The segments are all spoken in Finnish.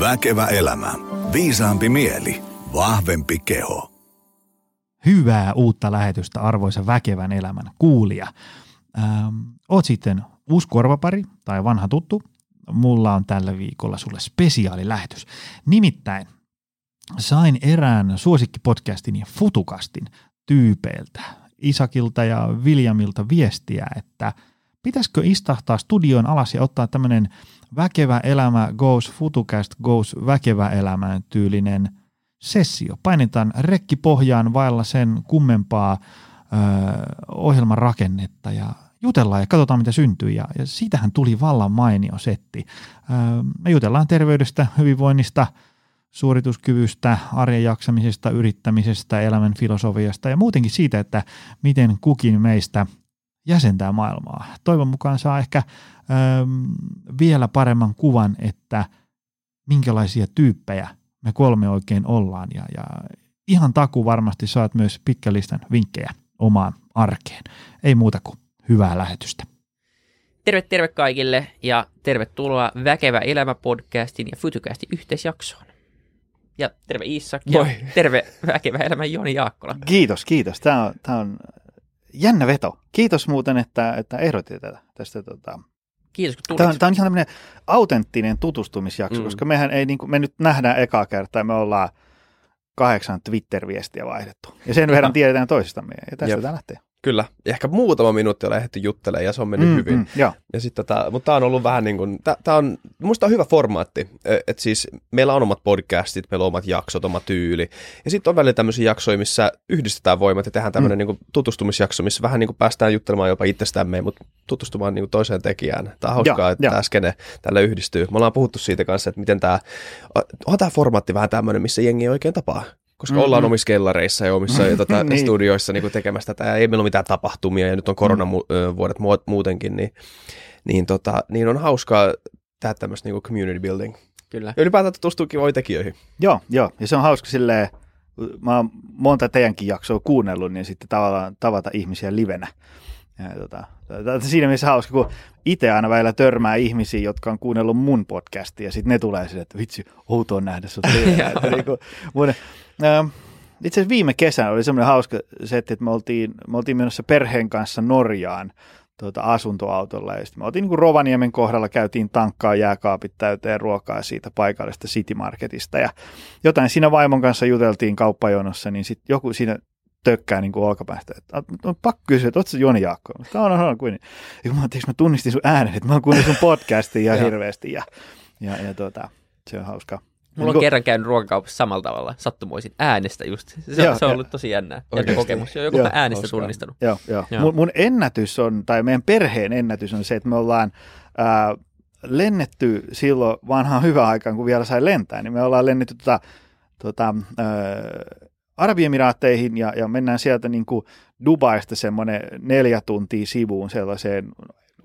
Väkevä elämä. Viisaampi mieli. Vahvempi keho. Hyvää uutta lähetystä arvoisa väkevän elämän kuulija. Ähm, oot sitten uusi korvapari tai vanha tuttu. Mulla on tällä viikolla sulle spesiaalilähetys. Nimittäin sain erään suosikkipodcastin ja futukastin tyypeiltä, Isakilta ja Viljamilta viestiä, että pitäisikö istahtaa studion alas ja ottaa tämmöinen väkevä elämä goes futucast goes väkevä elämän tyylinen sessio. Painetaan rekki pohjaan vailla sen kummempaa ö, ohjelman rakennetta ja jutellaan ja katsotaan mitä syntyy ja, ja siitähän tuli vallan mainio setti. Ö, me jutellaan terveydestä, hyvinvoinnista, suorituskyvystä, arjen jaksamisesta, yrittämisestä, elämän filosofiasta ja muutenkin siitä, että miten kukin meistä jäsentää maailmaa. Toivon mukaan saa ehkä vielä paremman kuvan, että minkälaisia tyyppejä me kolme oikein ollaan ja, ja ihan taku varmasti saat myös pitkälistan vinkkejä omaan arkeen. Ei muuta kuin hyvää lähetystä. Terve terve kaikille ja tervetuloa Väkevä elämä podcastin ja Futucastin yhteisjaksoon. Ja terve Iisak ja Moi. terve Väkevä elämä Joni Jaakkola. Kiitos, kiitos. Tämä on, tämä on jännä veto. Kiitos muuten, että, että ehdotit tätä. Tästä, tota. Kiitos kun tulit. tämä, on, tämä on ihan tämmöinen autenttinen tutustumisjakso, Mm. koska mehän ei, niin kuin, me nyt nähdään ekaa kertaa, me ollaan kahdeksan Twitter-viestiä vaihdettu. Ja sen verran tiedetään toisistamme, ja tästä Jep. tämä lähtee. Kyllä. Ja ehkä muutama minuutti on lähdetty juttelemaan ja se on mennyt mm, hyvin. Mm. joo. Ja sitten mutta tämä on ollut vähän niin kuin, tämä on, musta on hyvä formaatti, että siis meillä on omat podcastit, meillä on omat jaksot, oma tyyli. Ja sitten on välillä tämmöisiä jaksoja, missä yhdistetään voimat ja tehdään tämmöinen mm. niin tutustumisjakso, missä vähän niin kuin päästään juttelemaan jopa itsestämme, mutta tutustumaan niin kuin toiseen tekijään. Tämä on hauskaa, että tämä skene tällä yhdistyy. Me ollaan puhuttu siitä kanssa, että miten tämä, on tämä formaatti vähän tämmöinen, missä jengi ei oikein tapaa. Koska mm-hmm. ollaan omissa kellareissa ja omissa ja tota, Niin. studioissa niin tekemässä tätä, ja ei meillä ole mitään tapahtumia, ja nyt on koronavuodet mu- muutenkin, niin, niin, tota, niin on hauskaa tehdä tämmöistä niin community building. Kyllä. Ja ylipäätään tutustuu kivoihin tekijöihin. Joo, joo. Ja se on hauska silleen, mä oon monta teidänkin jaksoa kuunnellut, niin sitten tavallaan tavata ihmisiä livenä. Ja, tota, siinä mielessä hauska, kun itse aina välillä törmää ihmisiä, jotka on kuunnellut mun podcastia, ja sitten ne tulee sille, että vitsi, outoa nähdä sut mun, ähm, itse asiassa viime kesänä oli semmoinen hauska setti, että me oltiin, me oltiin menossa perheen kanssa Norjaan tuota, asuntoautolla. Ja sitten me oltiin niin kuin Rovaniemen kohdalla, käytiin tankkaa jääkaapit täyteen ruokaa siitä paikallisesta City Marketista. Ja jotain siinä vaimon kanssa juteltiin kauppajonossa, niin sitten joku siinä tökkää niin kuin olkapäästä, että on pakko kysyä, että ootko Joni Jaakko? Tämä on, on, on kuin. Ja mä, mä tunnistin sun äänen, että mä oon kuunnellut sun podcastia ihan hirveästi. Ja, ja, ja tota, se on hauska. Mulla on Niin kerran käynyt ruokakaupassa samalla tavalla, sattumoisin äänestä just. Se, Joo, se on joo. ollut tosi jännä, jännä Oikeesti? kokemus. Jo, joku Joo, mä äänestä hauskaa. tunnistanut. Joo, joo. Joo. Mun, mun ennätys on, tai meidän perheen ennätys on se, että me ollaan ää, lennetty silloin vanhaan hyvään aikaan, kun vielä sai lentää, niin me ollaan lennetty tota, tota, Arabiemiraatteihin ja, ja mennään sieltä niin kuin Dubaista semmoinen neljä tuntia sivuun sellaiseen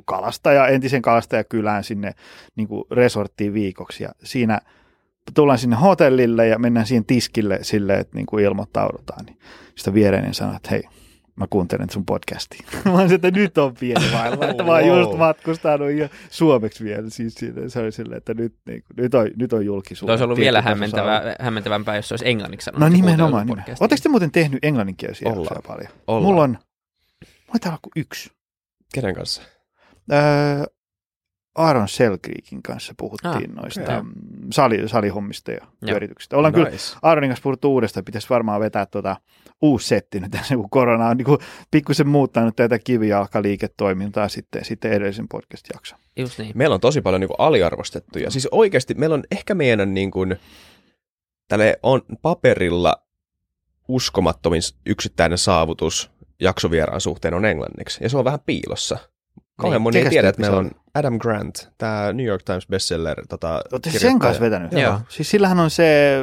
kalastaja, entisen kalastajakylään sinne niin kuin resorttiin viikoksi ja siinä tullaan sinne hotellille ja mennään siihen tiskille silleen, että niin kuin ilmoittaudutaan. Niin sitä viereinen sanoo, että hei, mä kuuntelen sun podcastia. mä se, että nyt on pieni maailma, että mä oon just matkustanut ja suomeksi vielä. Siis se oli silleen, että nyt, niin kuin, nyt, on, nyt on julkisuus. Olisi ollut vielä hämmentävää, hämmentävämpää, jos se olisi englanniksi sanonut. No nimenomaan. nimenomaan. Oletteko te muuten tehnyt englanninkielisiä Ollaan. paljon? Ollaan. Mulla on, mulla täällä kuin yksi. Kenen kanssa? Öö, Aaron Selkriikin kanssa puhuttiin Ah, noista mm, sali, salihommista ja pyörityksistä. Ollaan kyllä nice. Aaronin kanssa puhuttu uudestaan, pitäisi varmaan vetää tuota uusi setti nyt tässä, kun korona on niin kuin pikkusen muuttanut tätä kivijalkaliiketoimintaa sitten, sitten edellisen podcast-jakson. Just niin. Meillä on tosi paljon niin kuin aliarvostettuja. Siis oikeasti meillä on ehkä meidän niin kuin, tälle on paperilla uskomattomin yksittäinen saavutus jaksovieraan suhteen on englanniksi. Ja se on vähän piilossa. Kauhean Niin, moni ei tiedä, että meillä on Adam Grant, tämä New York Times bestseller. Tota, Olette sen kanssa vetänyt? Joo. Siis sillähän on se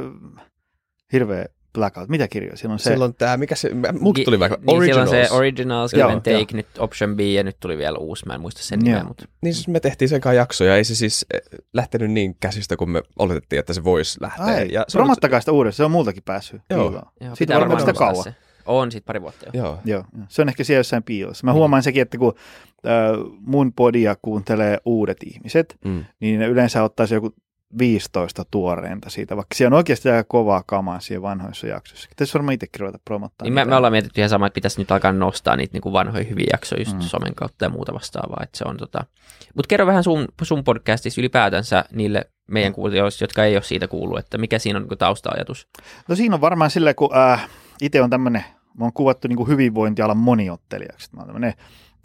hirveä blackout. Mitä kirjoja? Siellä on se, Silloin tämä, mikä se, multa tuli vaikka niin, siellä on Originals. se Originals, Joo, Give and joo. Take, nyt Option B ja nyt tuli vielä uusi, mä en muista sen Joo. nimeä, mutta Niin siis me tehtiin sen kanssa jakso ja ei se siis eh, lähtenyt niin käsistä, kun me oletettiin, että se voisi lähteä. Ai, ja se on promottakaa sitä uudestaan, se on multakin päässyt. Joo. piiloon. joo, Siitä on varmaan sitä kauan. se. On sit pari vuotta jo. Joo. Joo, se on ehkä siellä jossain piilossa. Mä huomaan sekin, että kun äh, mun podia kuuntelee uudet ihmiset, Mm. niin ne yleensä ottaa se joku 15 tuoreinta siitä, vaikka siellä on oikeasti aika kovaa kamaa siellä vanhoissa jaksoissa. Tässä varmaan itsekin ruveta promottaa. Niin me, me ollaan mietitty ihan sama, että pitäisi nyt alkaa nostaa niitä niin kuin vanhoja hyviä jaksoja just mm. somen kautta ja muuta vastaavaa. Että se on tota... Mutta kerro vähän sun, sun podcastissa ylipäätänsä niille meidän kuulijoille, jotka ei ole siitä kuullut, että mikä siinä on niin tausta-ajatus? No siinä on varmaan silleen, kun äh, itse on tämmöinen, mä oon kuvattu niin kuin hyvinvointialan moniottelijaksi. Mä oon tämmöinen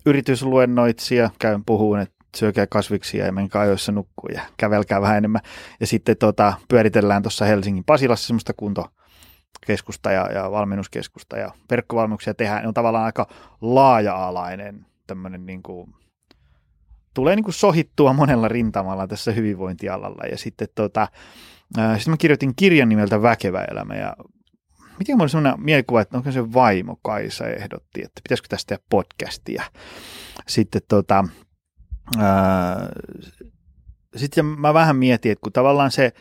yritysluennoitsija, käyn puhuun, että syökää kasviksia ja menkää ajoissa nukkuu ja kävelkää vähän enemmän. Ja sitten tota, pyöritellään tuossa Helsingin Pasilassa semmoista kuntokeskusta ja, ja valmennuskeskusta ja verkkovalmennuksia tehdään. Ne on tavallaan aika laaja-alainen tämmöinen niin kuin, tulee niin kuin sohittua monella rintamalla tässä hyvinvointialalla. Ja sitten tota, äh, sitten mä kirjoitin kirjan nimeltä Väkevä elämä ja miten mulla sellainen mielikuva, että onko se vaimo Kaisa ehdotti, että pitäisikö tästä tehdä podcastia. Sitten tota, sitten mä vähän mietin, että kun tavallaan se,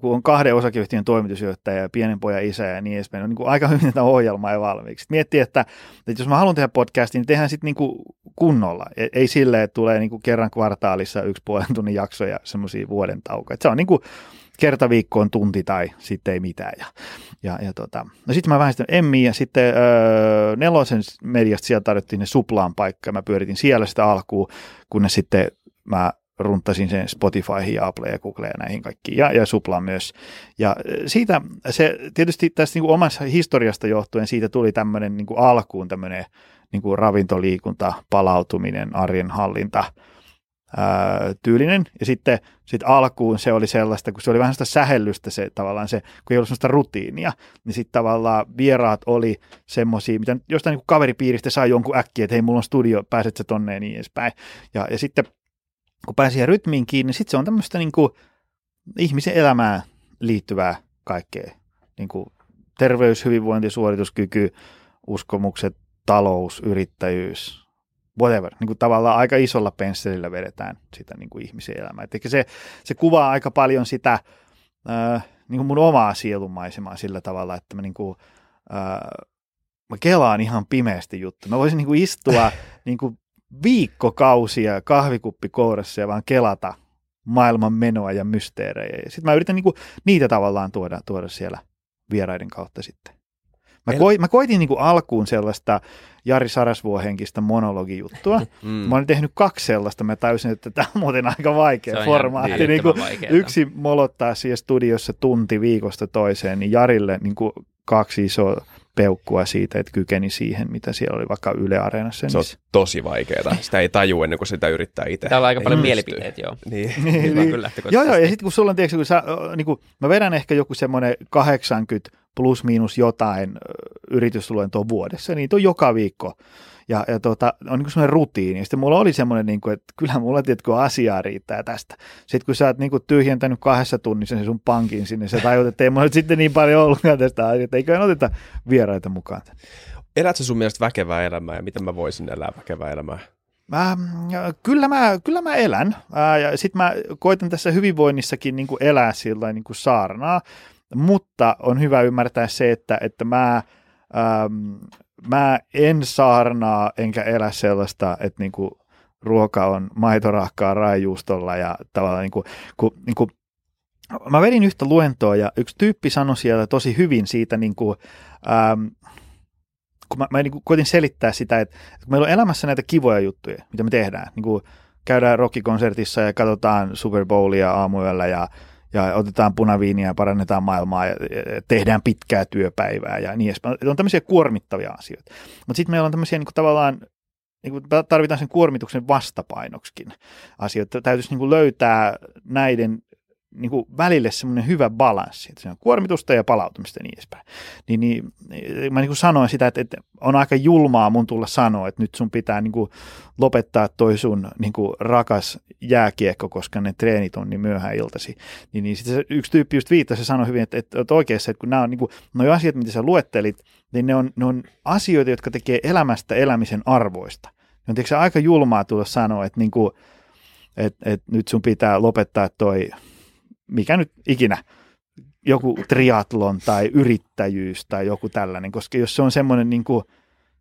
kun on kahden osakeyhtiön toimitusjohtaja ja pienen pojan isä ja niin edespäin, on niin kuin aika hyvin tätä ohjelmaa ja valmiiksi. Miettii, että, että jos mä haluan tehdä podcastin, niin tehdään sitten niin kuin kunnolla. E, ei silleen, että tulee niin kuin kerran kvartaalissa yksi puolen tunnin jakso ja semmoisia vuoden taukoja. Se on niin kuin kerta viikkoon tunti tai sitten ei mitään. Ja, ja, ja tota. No sitten mä vähän Emmi ja sitten öö, Nelosen mediasta sieltä tarjottiin ne suplaan paikka mä pyöritin siellä sitä alkuun, kunnes sitten mä runtasin sen Spotifyhin ja Apple ja Google ja näihin kaikkiin, ja, ja Suplaan myös. Ja siitä se tietysti tästä niin kuin omassa historiasta johtuen siitä tuli tämmöinen niin kuin alkuun tämmöinen niin kuin ravintoliikunta, palautuminen, arjen hallinta, ää, tyylinen. Ja sitten sit alkuun se oli sellaista, kun se oli vähän sitä sähellystä se tavallaan se, kun ei ollut sellaista rutiinia, niin sitten tavallaan vieraat oli semmoisia, mitä jostain niin kaveripiiristä sai jonkun äkkiä, että hei, mulla on studio, pääset sä tonne ja niin edespäin. Ja, ja sitten kun pääsi siihen rytmiin kiinni, niin sitten se on tämmöistä niin kuin ihmisen elämään liittyvää kaikkea. Niin kuin terveys, hyvinvointi, suorituskyky, uskomukset, talous, yrittäjyys, whatever, niin kuin tavallaan aika isolla pensselillä vedetään sitä niin kuin ihmisen elämää. Et se, se kuvaa aika paljon sitä äh, niin kuin mun omaa sielunmaisemaa sillä tavalla, että mä, niin kuin, äh, mä kelaan ihan pimeästi juttu. Mä voisin niin kuin istua niin kuin viikkokausia kahvikuppi kourassa ja vaan kelata maailman menoa ja mysteerejä. Sitten mä yritän niin kuin, niitä tavallaan tuoda, tuoda siellä vieraiden kautta sitten. Mä, El... koi, mä koitin niin kuin alkuun sellaista Jari Sarasvuohenkistä monologijuttua. Mm. Mä olen tehnyt kaksi sellaista, mä täysin, että tämä on muuten aika vaikea formaatti. Niin kuin yksi molottaa siellä studiossa tunti viikosta toiseen, niin Jarille niin kuin kaksi isoa peukkua siitä, että kykeni siihen, mitä siellä oli vaikka Yle Areenassa. Se on tosi vaikeaa. Sitä ei taju ennen kuin sitä yrittää itse. Täällä on aika paljon mielipiteitä, joo. Niin. niin, niin. Kyllä joo, joo, ja sitten kun sulla on, tiedätkö, kun sä, niin kuin, mä vedän ehkä joku semmoinen 80 plus miinus jotain yritysluentoa vuodessa, niin on joka viikko. Ja, ja tota, on niin semmoinen rutiini. Ja sitten mulla oli semmoinen, niin kuin, että kyllä mulla tiedätkö, asiaa riittää tästä. Sitten kun sä oot niin kuin, tyhjentänyt kahdessa tunnissa sen sun pankin sinne, sä tajut, että ei mulla nyt sitten niin paljon ollutkaan tästä asiasta. Eikö oteta vieraita mukaan? Elätkö sun mielestä väkevää elämää ja miten mä voisin elää väkevää elämää? Mä, kyllä, mä, kyllä mä elän. Ää, ja sitten mä koitan tässä hyvinvoinnissakin niin kuin elää sillä niin kuin saarnaa mutta on hyvä ymmärtää se, että, että mä, ähm, mä en saarnaa enkä elä sellaista, että niinku ruoka on maitorahkaa raijuustolla ja tavallaan niinku, kun, niinku, mä vedin yhtä luentoa ja yksi tyyppi sanoi siellä tosi hyvin siitä niinku, ähm, kun mä, mä niin koitin selittää sitä, että, että meillä on elämässä näitä kivoja juttuja, mitä me tehdään. Niin käydään rockikonsertissa ja katsotaan Super Bowlia aamuyöllä ja ja otetaan punaviiniä ja parannetaan maailmaa ja tehdään pitkää työpäivää ja niin edespäin. On tämmöisiä kuormittavia asioita. Mutta sitten meillä on tämmöisiä niin tavallaan, niin tarvitaan sen kuormituksen vastapainoksikin asioita. Täytyisi niin löytää näiden niin kuin välille semmoinen hyvä balanssi, että se on kuormitusta ja palautumista ja niin edespäin. Niin, niin, mä niin kuin sanoin sitä, että, että on aika julmaa mun tulla sanoa, että nyt sun pitää niin kuin lopettaa toi sun niin kuin rakas jääkiekko, koska ne treenit on niin myöhään iltasi. Niin, niin sitten yksi tyyppi just viittasi ja sanoi hyvin, että, että, että oikeassa, että kun nämä on niin kuin, noi asiat, mitä sä luettelit, niin ne on, ne on asioita, jotka tekee elämästä elämisen arvoista. Ne on aika julmaa tulla sanoa, että, niin kuin, että, että nyt sun pitää lopettaa toi mikä nyt ikinä, joku triatlon tai yrittäjyys tai joku tällainen, koska jos se on semmoinen niin kuin,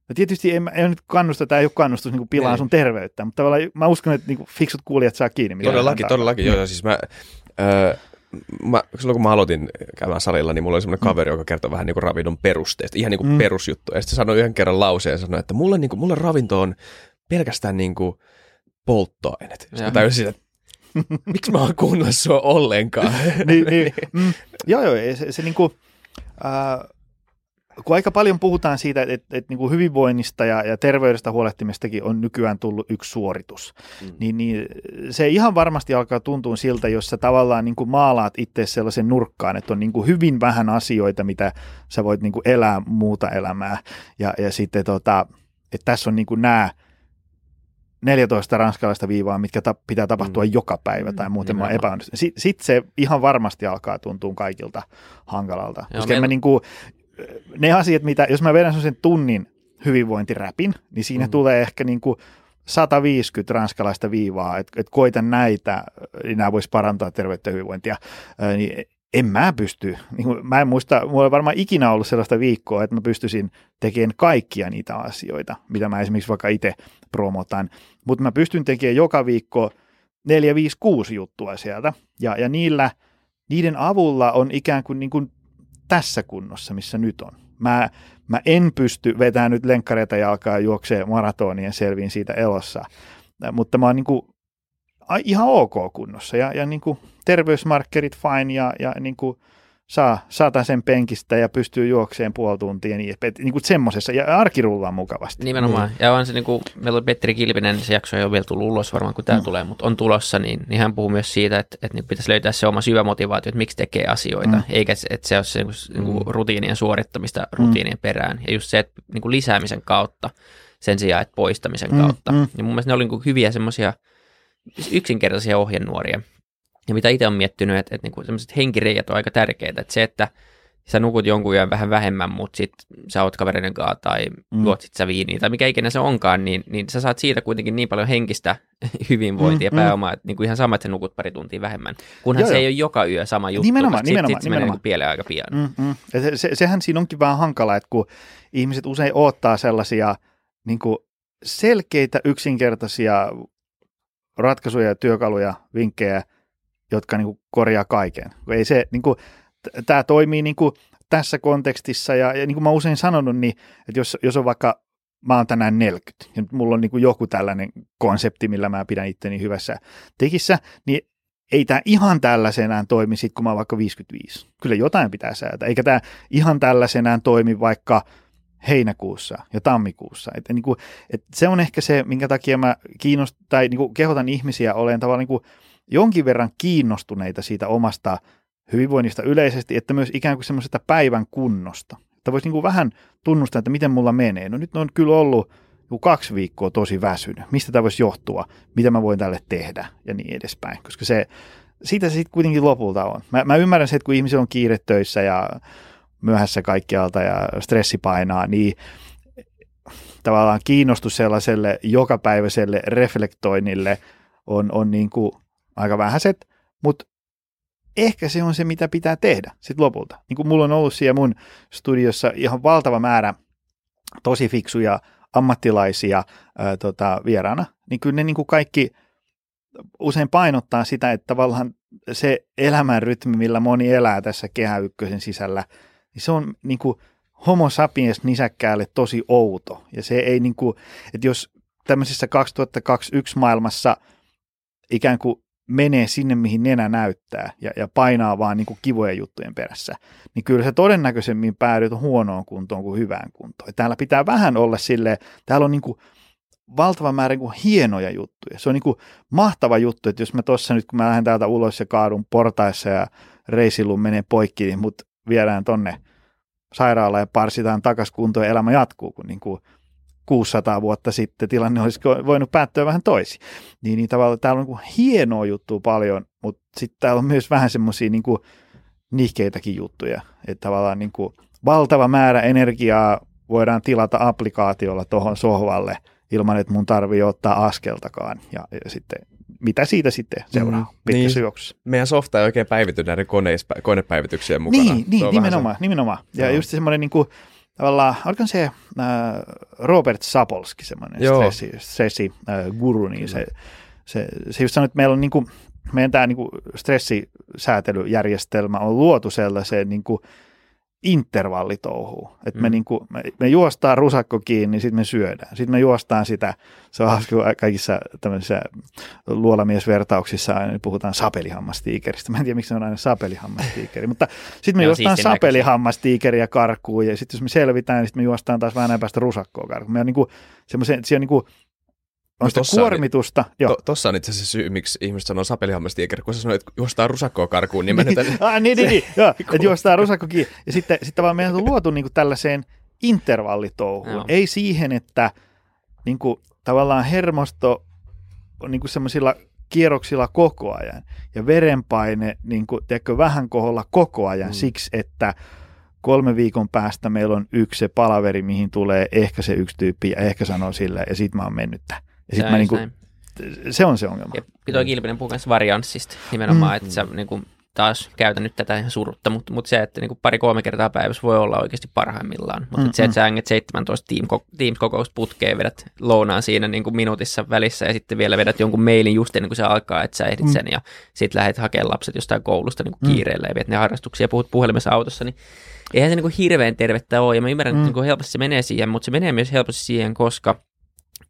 No tietysti ei, ei nyt kannusta, tämä ei ole kannustus niin pilaa ei. sun terveyttä, mutta tavallaan mä uskon, että niin kuin, fiksut kuulijat saa kiinni. Todellakin, todellakin. Joo, siis mä, äh, mä, silloin kun mä aloitin käymään salilla, niin mulla oli semmoinen kaveri, joka kertoi vähän niin kuin ravinnon perusteista, ihan niin kuin mm. perusjuttu. Ja sitten sanoi yhden kerran lauseen ja sanoi, että mulle, niin kuin, mulle ravinto on pelkästään niin kuin polttoaineet. Sitten mä tajusin, että miksi mä oon kuunnella sua ollenkaan. niin, niin. Mm, joo, joo, se, se niin kuin, äh, kun aika paljon puhutaan siitä, että, että, että niin kuin hyvinvoinnista ja, ja terveydestä huolehtimistakin on nykyään tullut yksi suoritus, mm. niin, niin se ihan varmasti alkaa tuntua siltä, jos sä tavallaan niin kuin maalaat itse sellaisen nurkkaan, että on niin kuin hyvin vähän asioita, mitä sä voit niin kuin elää muuta elämää. Ja, ja sitten tota, että tässä on niin kuin nämä 14 ranskalaista viivaa, mitkä ta- pitää tapahtua mm. joka päivä tai muuten mä epäonnistun. Sitten sit se ihan varmasti alkaa tuntua kaikilta hankalalta. Joo, koska meillä... mä niin kuin, ne asiat, mitä, jos mä vedän sen tunnin hyvinvointiräpin, niin siinä mm. tulee ehkä niin kuin 150 ranskalaista viivaa, että et koita näitä, niin nämä voisi parantaa terveyttä ja hyvinvointia, niin en mä pysty, niin kuin, mä en muista, mulla ei varmaan ikinä ollut sellaista viikkoa, että mä pystyisin tekemään kaikkia niitä asioita, mitä mä esimerkiksi vaikka itse promotan, mutta mä pystyn tekemään joka viikko 4, 5, 6 juttua sieltä, ja, ja niillä, niiden avulla on ikään kuin, niin kuin tässä kunnossa, missä nyt on. Mä, mä en pysty vetämään nyt lenkkareita jalkaa ja juoksee maratonien selviin siitä elossa, mutta mä oon niin kuin ihan ok kunnossa ja, ja niin kuin terveysmarkkerit fine ja, ja niin kuin saa, saa sen penkistä ja pystyy juokseen puoli tuntia niin, niin kuin semmoisessa, ja arki rullaa mukavasti. Nimenomaan, mm. ja on se niin kuin, meillä oli Petri Kilpinen, se jakso ei ole vielä tullut ulos varmaan, kun tämä mm. tulee, mutta on tulossa, niin, niin hän puhuu myös siitä, että, että niin pitäisi löytää se oma syvä motivaatio, että miksi tekee asioita, mm. eikä että se ole se niin kuin, niin kuin rutiinien suorittamista rutiinien mm. perään, ja just se, että niin kuin lisäämisen kautta sen sijaan, että poistamisen mm. kautta. Mm. Ja mun mielestä ne oli niin kuin hyviä semmoisia yksinkertaisia ohjenuoria, ja mitä itse on miettinyt, että, että niinku sellaiset henkireijät on aika tärkeitä, että se, että sä nukut jonkun yön vähän vähemmän, mutta sit sä oot kavereiden kanssa tai mm. juot sit sä viiniä tai mikä ikinä se onkaan, niin, niin sä saat siitä kuitenkin niin paljon henkistä hyvinvointia mm, ja pääomaa, mm. että niin kuin ihan sama, että sä nukut pari tuntia vähemmän. Kunhan joo, se joo. ei ole joka yö sama juttu, nimenomaan, nimenomaan, sit, sit nimenomaan. se menee niin pieleen aika pian. Mm, mm. Se, se, sehän siinä onkin vähän hankala, että kun ihmiset usein odottaa sellaisia niin kuin selkeitä, yksinkertaisia ratkaisuja, työkaluja, vinkkejä, jotka niin kuin korjaa kaiken. Ei se, niin kuin, tämä toimii niin kuin tässä kontekstissa ja, ja niin kuin mä usein sanonut, niin, että jos, jos on vaikka mä oon tänään 40 ja mulla on niin kuin joku tällainen konsepti, millä mä pidän itteni hyvässä tekissä, niin ei tämä ihan tällaisenään toimi sit, kun mä oon vaikka 55. Kyllä jotain pitää säätää. Eikä tämä ihan tällaisenään toimi vaikka heinäkuussa ja tammikuussa. Et, niin kuin, et se on ehkä se, minkä takia mä kiinnost, tai niin kuin kehotan ihmisiä olemaan tavallaan niin kuin jonkin verran kiinnostuneita siitä omasta hyvinvoinnista yleisesti, että myös ikään kuin semmoisesta päivän kunnosta. Että voisi niin kuin vähän tunnustaa, että miten mulla menee. No nyt on kyllä ollut joku kaksi viikkoa tosi väsynyt. Mistä tämä voisi johtua? Mitä mä voin tälle tehdä? Ja niin edespäin. Koska se, siitä se sitten kuitenkin lopulta on. Mä, mä ymmärrän se, että kun ihmisillä on kiire töissä ja myöhässä kaikkialta ja stressi painaa, niin tavallaan kiinnostus sellaiselle jokapäiväiselle reflektoinnille on, on niin kuin aika vähäiset, mutta ehkä se on se, mitä pitää tehdä sitten lopulta. Niin kuin mulla on ollut siellä mun studiossa ihan valtava määrä tosi fiksuja ammattilaisia ää, tota, vieraana, niin kyllä ne niin kuin kaikki usein painottaa sitä, että tavallaan se elämänrytmi, millä moni elää tässä kehä ykkösen sisällä, niin se on niin kuin homo sapiens nisäkkäälle tosi outo. Ja se ei niin kuin, että jos tämmöisessä 2021 maailmassa ikään kuin menee sinne, mihin nenä näyttää ja, ja painaa vaan niin kuin kivojen juttujen perässä, niin kyllä se todennäköisemmin päädyt huonoon kuntoon kuin hyvään kuntoon. Ja täällä pitää vähän olla sille, täällä on niin kuin valtava määrä niin hienoja juttuja. Se on niin kuin mahtava juttu, että jos mä tuossa nyt, kun mä lähden täältä ulos ja kaadun portaissa ja reisilun menee poikki, niin mut viedään tonne sairaalaan ja parsitaan takas kuntoon ja elämä jatkuu, kun niin kuin 600 vuotta sitten tilanne olisi voinut päättyä vähän toisin. Niin, niin tavallaan täällä on niin hienoa juttua paljon, mutta sitten täällä on myös vähän semmoisia niin nihkeitäkin juttuja. Että tavallaan niin kuin valtava määrä energiaa voidaan tilata applikaatiolla tuohon sohvalle ilman, että mun tarvii ottaa askeltakaan. Ja, ja sitten mitä siitä sitten seuraa mm, pitkässä niin. juoksussa. Meidän softa ei oikein päivity näiden koneispa- konepäivityksien mukana. Niin, niin nimenomaan, nimenomaan. Ja no. just semmoinen niin kuin, tavallaan, oliko se äh, Robert Sapolski, semmoinen stressi, stressi äh, guru, niin se, se, se just sanoi, että meillä on niin kuin, meidän tämä niin kuin stressisäätelyjärjestelmä on luotu sellaiseen niin kuin intervallitouhuun. Että me, Mm. niin kuin, me, me juostaan rusakko kiinni, sitten me syödään. Sitten me juostaan sitä, se on hauska, kaikissa tämmöisissä luolamiesvertauksissa aina puhutaan sapelihammastiikeristä. Mä en tiedä, miksi se on aina sapelihammastiikeri, mutta sitten me juostaan sapelihammastiikeriä karkuun ja sitten jos me selvitään, niin sitten me juostaan taas vähän päästä rusakkoa karkuun. Me on niin kuin, semmoisen, siellä on niin kuin, on sitä tossa on- kuormitusta. Joo. To, tossa on itse asiassa syy, miksi ihmiset sanoo sapelihammastiikeri, kun sä sanoit, että juostaa rusakkoa karkuun, niin mä nyt... ah, niin, niin, niin. Joo, että juostaan rusakko kiinni. Ja sitten, sitten vaan meidän on luotu niin kuin tällaiseen intervallitouhuun. Joo. Ei siihen, että niin kuin, tavallaan hermosto on niin semmoisilla kierroksilla koko ajan ja verenpaine niin kuin, tiedätkö, vähän koholla koko ajan Mm. siksi, että kolme viikon päästä meillä on yksi se palaveri, mihin tulee ehkä se yksi tyyppi ja ehkä sanoo sille ja sit mä oon mennyttä. Ja Se sit on mä niin näin. se on se ongelma. Ja Pito Kilpinen puhuu myös varianssista nimenomaan, Mm. että sä niin kuin, taas käytän nyt tätä ihan surutta, mutta, mutta se, että niin kuin pari-kolme kertaa päivässä voi olla oikeasti parhaimmillaan. Mutta Mm, mm, se, että mm. sä änget 17 team, Teams-kokousta putkeen, vedät lounaan siinä niin kuin minuutissa välissä ja sitten vielä vedät jonkun mailin just ennen kuin se alkaa, että sä ehdit Mm. sen ja sitten lähdet hakemaan lapset jostain koulusta niin kuin Mm. kiireellä ja viet ne harrastuksia ja puhut puhelimessa autossa, niin eihän se niin kuin hirveän tervettä ole. Ja mä ymmärrän, Mm. että niin kuin helposti se menee siihen, mutta se menee myös helposti siihen, koska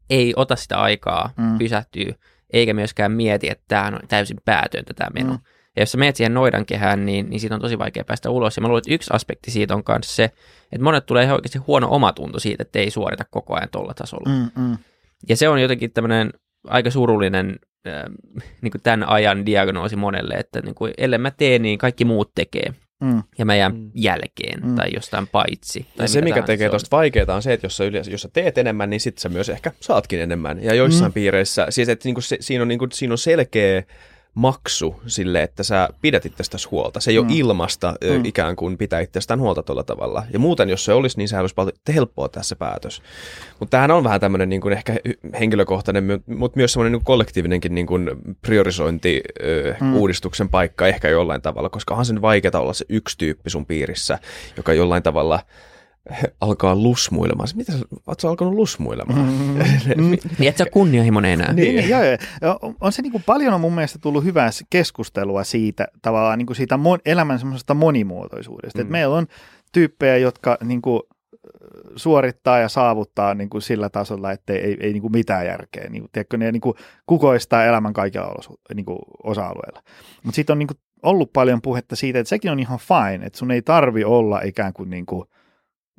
ei ota sitä aikaa Mm. pysähtyy, eikä myöskään mieti, että tämä on täysin päätöntä tämä meno. Mm. Ja jos sä menet siihen noidan kehään, niin, niin siitä on tosi vaikea päästä ulos. Ja mä luulen, että yksi aspekti siitä on myös se, että monet tulee ihan oikeasti huono omatunto siitä, että ei suorita koko ajan tuolla tasolla. Mm. Mm. Ja se on jotenkin tämmöinen aika surullinen äh, niin tämän ajan diagnoosi monelle, että niin kuin, ellei mä tee, niin kaikki muut tekee. Mm. Ja mä jään Mm. jälkeen Mm. tai jostain paitsi. Tai Ja se, mitä mikä tekee se tuosta vaikeaa, on se, että jos sä, yleensä, jos sä teet enemmän, niin sit sä myös ehkä saatkin enemmän. Ja joissain mm. piireissä, siis että niinku se, siinä, on, niinku, siinä on selkeä maksu sille, että sä pidät itsestäsi huolta. Se ei ole Mm. ilmasta mm. Ikään kuin pitää itsestään huolta tuolla tavalla. Ja muuten, jos se olisi, niin sehän olisi paljon helppoa tässä päätös. Mutta tämähän on vähän tämmöinen niin kuin ehkä henkilökohtainen, mutta myös semmoinen niin kollektiivinenkin niin kuin priorisointi Mm. uudistuksen paikka ehkä jollain tavalla, koska onhan sen vaikeaa olla se yksi tyyppi sun piirissä, joka jollain tavalla alkaa lusmuilemaan. Mitä sä, oot sä alkanut lusmuilemaan? Mm. Niin et sä ole kunnianhimoinen enää. Niin, niin, joo, joo. On- se niin kuin paljon on mun mielestä tullut hyvää keskustelua siitä tavallaan niin kuin siitä mon, elämän semmoisesta monimuotoisuudesta. Mm. Mm. Et meillä on tyyppejä, jotka niin kuin, suorittaa ja saavuttaa niin kuin sillä tasolla, että ei, ei, ei niin kuin mitään järkeä. Niin kuin, tiedätkö, ne niin kuin kukoistaa elämän kaikilla olosu, niin kuin osa-alueilla. Mutta siitä on niin kuin ollut paljon puhetta siitä, että sekin on ihan fine, että sun ei tarvi olla ikään kuin, niin kuin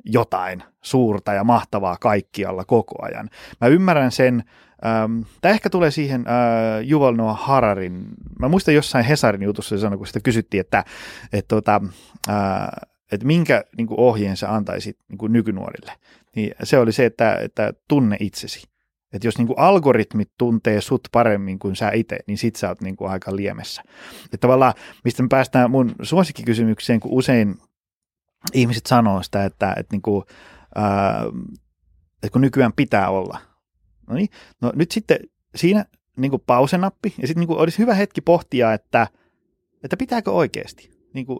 jotain suurta ja mahtavaa kaikkialla koko ajan. Mä ymmärrän sen, ähm, tämä ehkä tulee siihen äh, Yuval Noah Hararin, mä muistan jossain Hesarin jutussa sanoi, kun sitä kysyttiin, että, että, tota, äh, että minkä niin kuin ohjeen sä antaisit niin kuin nykynuorille, niin se oli se, että, että tunne itsesi. Että jos niin kuin algoritmit tuntee sut paremmin kuin sä itse, niin sit sä oot niin kuin aika liemessä. Että tavallaan, mistä me päästään mun suosikkikysymykseen, kun usein ihmiset sanoo sitä, että, että, niin kuin, ää, että kun nykyään pitää olla. No niin, no nyt sitten siinä niin kuin pausenappi, ja sitten niin olisi hyvä hetki pohtia, että, että pitääkö oikeasti. Niin kuin,